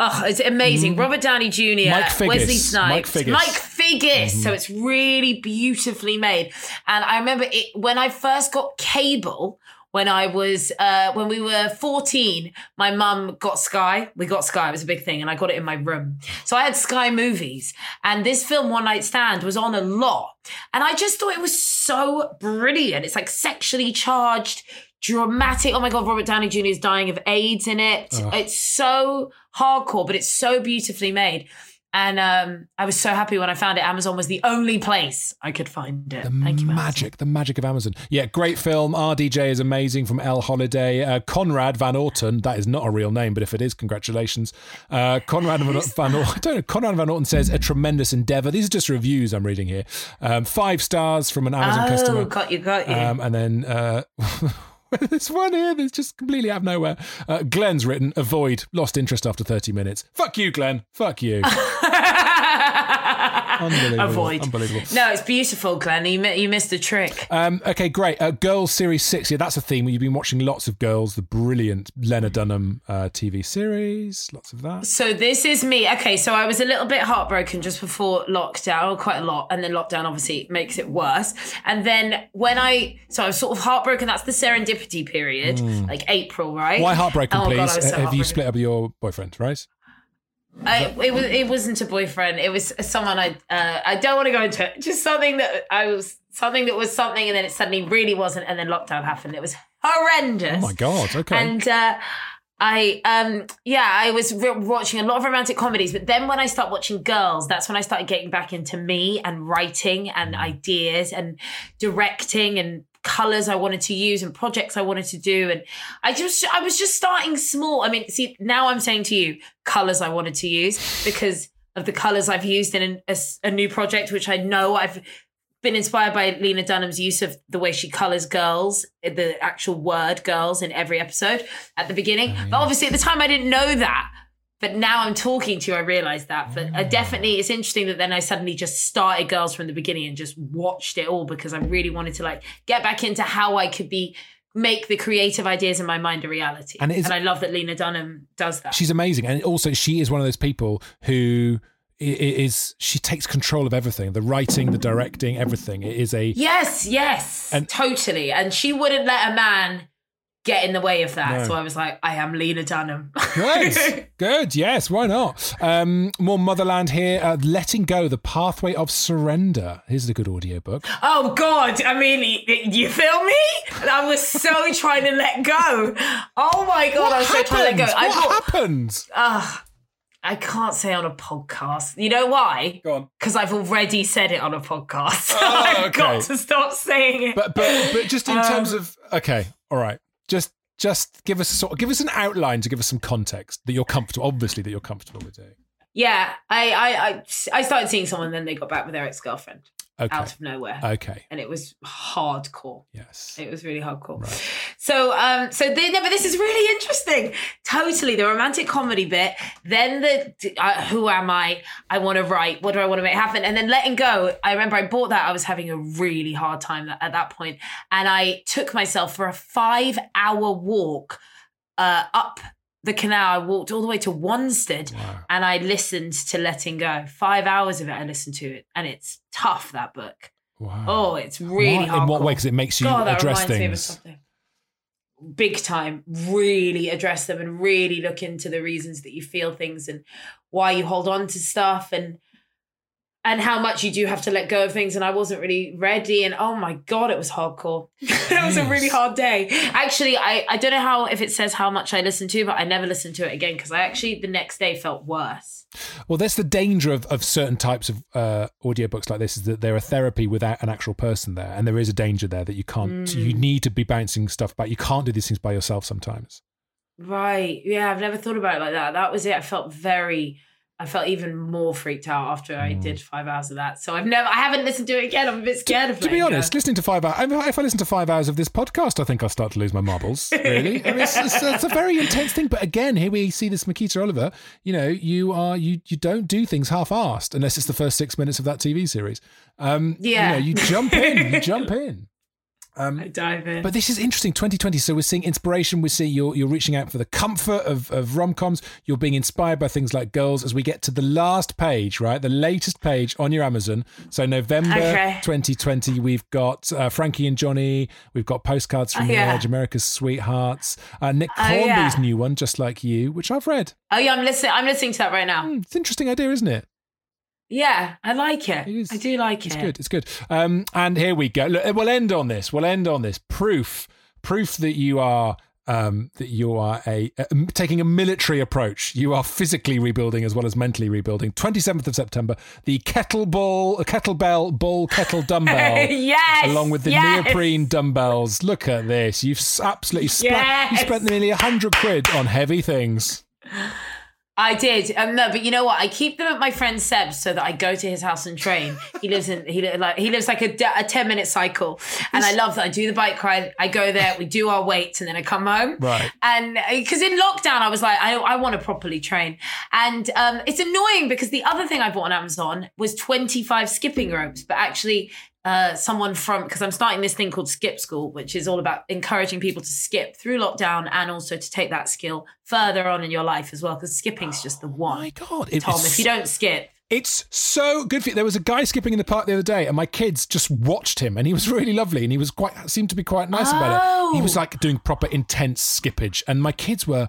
Oh, it's amazing. Robert Downey Jr., Mm. Mike Figgis. Wesley Mike Snipes, Figgis. Mm-hmm. Mike Figgis. So it's really beautifully made. And I remember it when I first got cable. When I was uh, when we were 14, my mum got Sky. We got Sky. It was a big thing, and I got it in my room. So I had Sky movies, and this film, One Night Stand, was on a lot. And I just thought it was so brilliant. It's like sexually charged, dramatic. Oh my god, Robert Downey Jr. is dying of AIDS in it. It's so hardcore, but it's so beautifully made. And um, I was so happy when I found it. Amazon was the only place I could find it. The Thank you, Amazon. magic, the magic of Amazon. Yeah, great film. RDJ is amazing from El Holiday. Uh, Conrad Van Orton, that is not a real name, but if it is, congratulations. Uh, Conrad Van, Van Orton, *laughs* I don't know, Conrad Van Orton says a tremendous endeavor. These are just reviews I'm reading here. Um, five stars from an Amazon customer. Oh, customer. got you, got you. Um, and then uh, *laughs* *laughs* this one here that's just completely out of nowhere. Uh, Glenn's written, avoid, lost interest after 30 minutes. Fuck you, Glenn. Fuck you. *laughs* Unbelievable. Avoid. Unbelievable. No, it's beautiful, Glenn. You, you missed the trick. Um, okay, great. Uh, Girls Series 6. Yeah, that's a theme you've been watching lots of Girls, the brilliant Lena Dunham uh, TV series. Lots of that. So this is me. Okay, so I was a little bit heartbroken just before lockdown, quite a lot, and then lockdown obviously makes it worse. And then when I, so I was sort of heartbroken. That's the serendipity period, like April, right? Why heartbroken, Oh, God, please? was so Have you split up with your boyfriend, right? I, it was. It wasn't a boyfriend. It was someone I. Uh, I don't want to go into it. *laughs* Just something that I was. Something that was something, and then it suddenly really wasn't, and then lockdown happened. It was horrendous. Oh my God. Okay. And uh, I, um, yeah, I was re- watching a lot of romantic comedies, but then when I started watching Girls, that's when I started getting back into me and writing and ideas and directing and colors I wanted to use and projects I wanted to do. And I just, I was just starting small. I mean, see, now I'm saying to you, colors I wanted to use because of the colors I've used in a, a new project, which I know I've been inspired by Lena Dunham's use of the way she colors girls, the actual word girls in every episode at the beginning. But mm-hmm. obviously at the time I didn't know that. But now I'm talking to you, I realize that. But I definitely, it's interesting that then I suddenly just started Girls from the beginning and just watched it all because I really wanted to like get back into how I could be make the creative ideas in my mind a reality. And And, I love that Lena Dunham does that. She's amazing. And also, she is one of those people who is, she takes control of everything the writing, the directing, everything. It is a. Yes, yes, And- totally. And she wouldn't let a man get in the way of that. No. So I was like, I am Lena Dunham. Good, *laughs* good, yes, why not? Um, more Motherland here. Uh, Letting Go, The Pathway of Surrender. Here's a good audiobook. oh God! I mean, you feel me? I was so trying to let go. Oh my God! I was so trying to let go. I What thought, happened? Ugh, I can't say on a podcast. You know why? Go on. Because I've already said it on a podcast. *laughs* Oh, I've okay. got to stop saying it. But but but just in Um, terms of okay, all right. Just just give us sort give us an outline to give us some context that you're comfortable obviously that you're comfortable with doing. yeah, I, I, I, I started seeing someone, then they got back with their ex girlfriend Okay. out of nowhere. Okay. and it was hardcore. Yes. It was really hardcore. So, um, so they, no, but this is really interesting. Totally, the romantic comedy bit. Then the uh, who am I? I want to write. What do I want to make happen? And then letting go. I remember I bought that. I was having a really hard time at that point, and I took myself for a five-hour walk uh, up the canal. I walked all the way to Wanstead, Wow. and I listened to Letting Go. Five hours of it, I listened to it, and it's tough. That book. Wow. Oh, it's really hard. in what way? Because it makes you God, address reminds me of things. something. Big time. Really address them and really look into the reasons that you feel things and why you hold on to stuff and and how much you do have to let go of things. And I wasn't really ready. And oh my God, it was hardcore. *laughs* it was a really hard day. Actually, I, I don't know how, if it says how much I listened to, but I never listened to it again because I actually, the next day felt worse. Well, that's the danger of, of certain types of uh, audiobooks like this is that they're a therapy without an actual person there. And there is a danger there that you can't, you need to be bouncing stuff back. You can't do these things by yourself sometimes. Right. Yeah, I've never thought about it like that. That was it. I felt very I felt even more freaked out after I Mm. did five hours of that. So I've never I haven't listened to it again. I'm a bit scared of it. To be honest, listening to five hours, if I listen to five hours of this podcast, I think I'll start to lose my marbles. *laughs* Really, I mean, it's, it's, it's a very intense thing. But again, here we see this Miquita Oliver. You know, you are you you don't do things half-assed unless it's the first six minutes of that TV series. Um, Yeah. you, know, you jump in, you jump *laughs* in. Um, I dive in. But this is interesting. 2020. So we're seeing inspiration. We're seeing you're you're reaching out for the comfort of, of rom coms. You're being inspired by things like girls. As we get to the last page, right, the latest page on your Amazon. So November Okay. 2020, we've got uh, Frankie and Johnny. We've got postcards from Oh, the yeah. Edge, America's Sweethearts. Uh, Nick Oh, Hornby's yeah. new one, just like you, which I've read. oh yeah, I'm listening I'm listening to that right now. Hmm, it's an interesting idea, isn't it? Yeah, I like it. It is. I do like It's it. It's good. It's good. Um, and here we go. Look, we'll end on this. We'll end on this proof. Proof that you are um, that you are a, taking a military approach. You are physically rebuilding as well as mentally rebuilding. Twenty seventh of September, the kettlebell, kettlebell, ball, kettle *laughs* dumbbell. yes. Along with the yes. neoprene dumbbells. Look at this. You've absolutely spent, you spent nearly a hundred quid on heavy things. *laughs* I did. Um, no, but you know what? I keep them at my friend Seb's so that I go to his house and train. He lives in he li- like he lives like a, a ten minute cycle, and I love that. I do the bike ride. I go there. We do our weights, and then I come home. Right. And because in lockdown, I was like, I, I want to properly train, and um, it's annoying because the other thing I bought on Amazon was twenty five skipping ropes, but actually. Uh, someone from because I'm starting this thing called Skip School, which is all about encouraging people to skip through lockdown and also to take that skill further on in your life as well. Because skipping's just the one. My God, it Tom, is if you don't skip, It's so good for you. There was a guy skipping in the park the other day, and my kids just watched him, and he was *laughs* really lovely, and he was quite seemed to be quite nice about it. He was Oh. like doing proper intense skippage, and my kids were,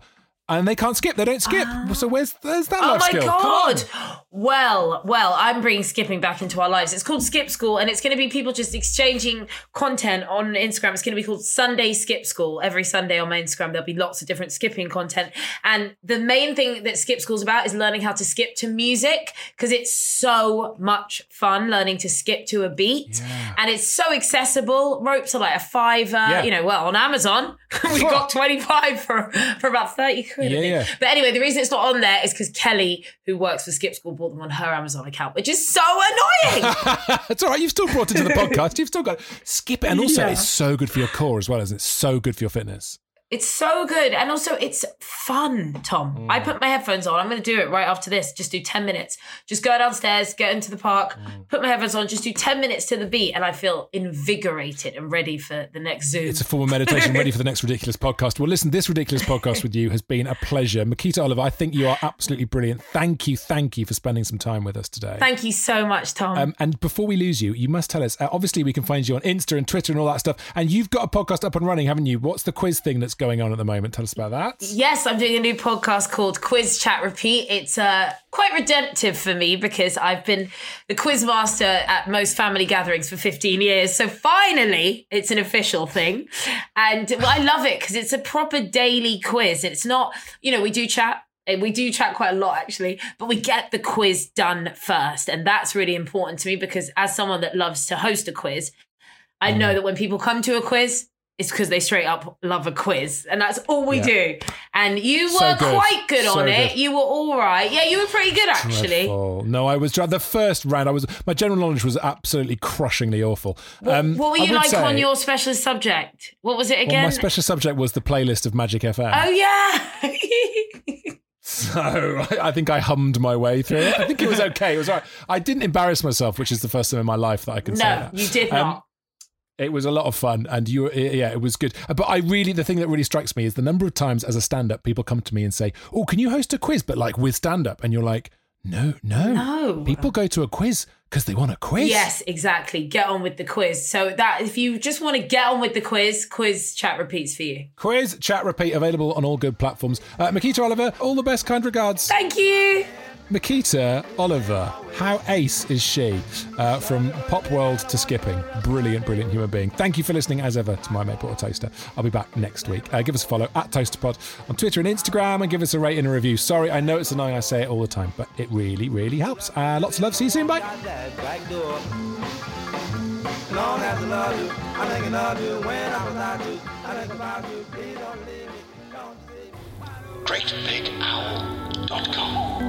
and they can't skip. They don't skip. So ah. where's there's that Oh my skill? God! Well, well, I'm bringing skipping back into our lives. It's called Skip School, and it's going to be people just exchanging content on Instagram. It's going to be called Sunday Skip School. Every Sunday on my Instagram, there'll be lots of different skipping content. And the main thing that Skip School's about is learning how to skip to music because it's so much fun learning to skip to a beat, and it's so accessible. Ropes are like a fiver. Yeah. You know, well on Amazon *laughs* we got twenty five for for about thirty quid. Yeah, yeah. But anyway, the reason it's not on there is because Kelly, who works for Skip School, bought them on her Amazon account, which is so annoying. *laughs* It's all right. You've still brought it to the *laughs* podcast. You've still got skip it, and also Yeah. it's so good for your core as well, isn't it? It's so good for your fitness. It's so good. And also, it's fun, Tom. Mm. I put my headphones on. I'm going to do it right after this. Just do 10 minutes. Just go downstairs, get into the park, Mm. put my headphones on, just do 10 minutes to the beat, and I feel invigorated and ready for the next Zoom. It's a form of meditation ready for the next ridiculous *laughs* podcast. Well, listen, this ridiculous podcast with you has been a pleasure. Miquita Oliver, I think you are absolutely brilliant. Thank you, thank you for spending some time with us today. Thank you so much, Tom. Um, and before we lose you, you must tell us. Uh, obviously, we can find you on Insta and Twitter and all that stuff. And you've got a podcast up and running, haven't you? What's the quiz thing that's going on at the moment? Tell us about that. Yes, I'm doing a new podcast called Quiz Chat Repeat. It's uh, quite redemptive for me because I've been the quiz master at most family gatherings for 15 years. So finally, it's an official thing. And well, I love it because it's a proper daily quiz. It's not, you know, we do chat. We do chat quite a lot actually, but we get the quiz done first. And that's really important to me because as someone that loves to host a quiz, I Mm. know that when people come to a quiz, it's because they straight up love a quiz. And that's all we Yeah. do. And you So were good. quite good So on it. You were all right. Yeah, you were pretty good actually. Dreadful. No, I was the first round. I was my general knowledge was absolutely crushingly awful. Um, what were you like say- on your specialist subject? What was it Well, again? my special subject was the playlist of Magic FM. oh yeah. *laughs* So I, think I hummed my way through it. I think it was okay. It was all right. I didn't embarrass myself, which is the first time in my life that I can say that. no, you did Um, not. It was a lot of fun, and you, yeah, it was good. But I really, the thing that really strikes me is the number of times as a stand-up, people come to me and say, "Oh, can you host a quiz?" But like with stand-up, and you're like, "No, no, No. People go to a quiz Because they want a quiz. Yes, exactly. Get on with the quiz. So that if you just want to get on with the quiz, quiz chat repeats for you. Quiz, chat, repeat, available on all good platforms. Uh, Miquita Oliver, all the best, kind regards. Thank you. Miquita Oliver, how ace is she? Uh, from pop world to skipping. Brilliant, brilliant human being. Thank you for listening, as ever, to My Mate Bought a Toaster. I'll be back next week. Uh, give us a follow at ToasterPod on Twitter and Instagram and give us a rate and a review. Sorry, I know it's annoying, I say it all the time, but it really, really helps. Uh, lots of love. See you soon. Bye. that back door. Long as love you, I'm thinking of you when I'm without you. I think about you, please don't leave me. Don't leave me. GreatBigOwl.com.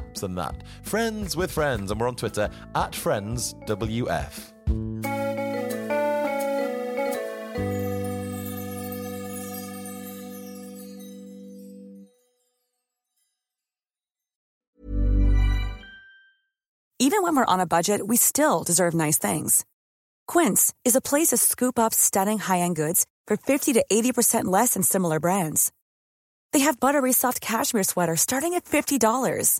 apps and that. Friends with Friends, and we're on Twitter at FriendsWF. Even when we're on a budget, we still deserve nice things. Quince is a place to scoop up stunning high-end goods for 50 to 80% less than similar brands. They have buttery soft cashmere sweaters starting at $50,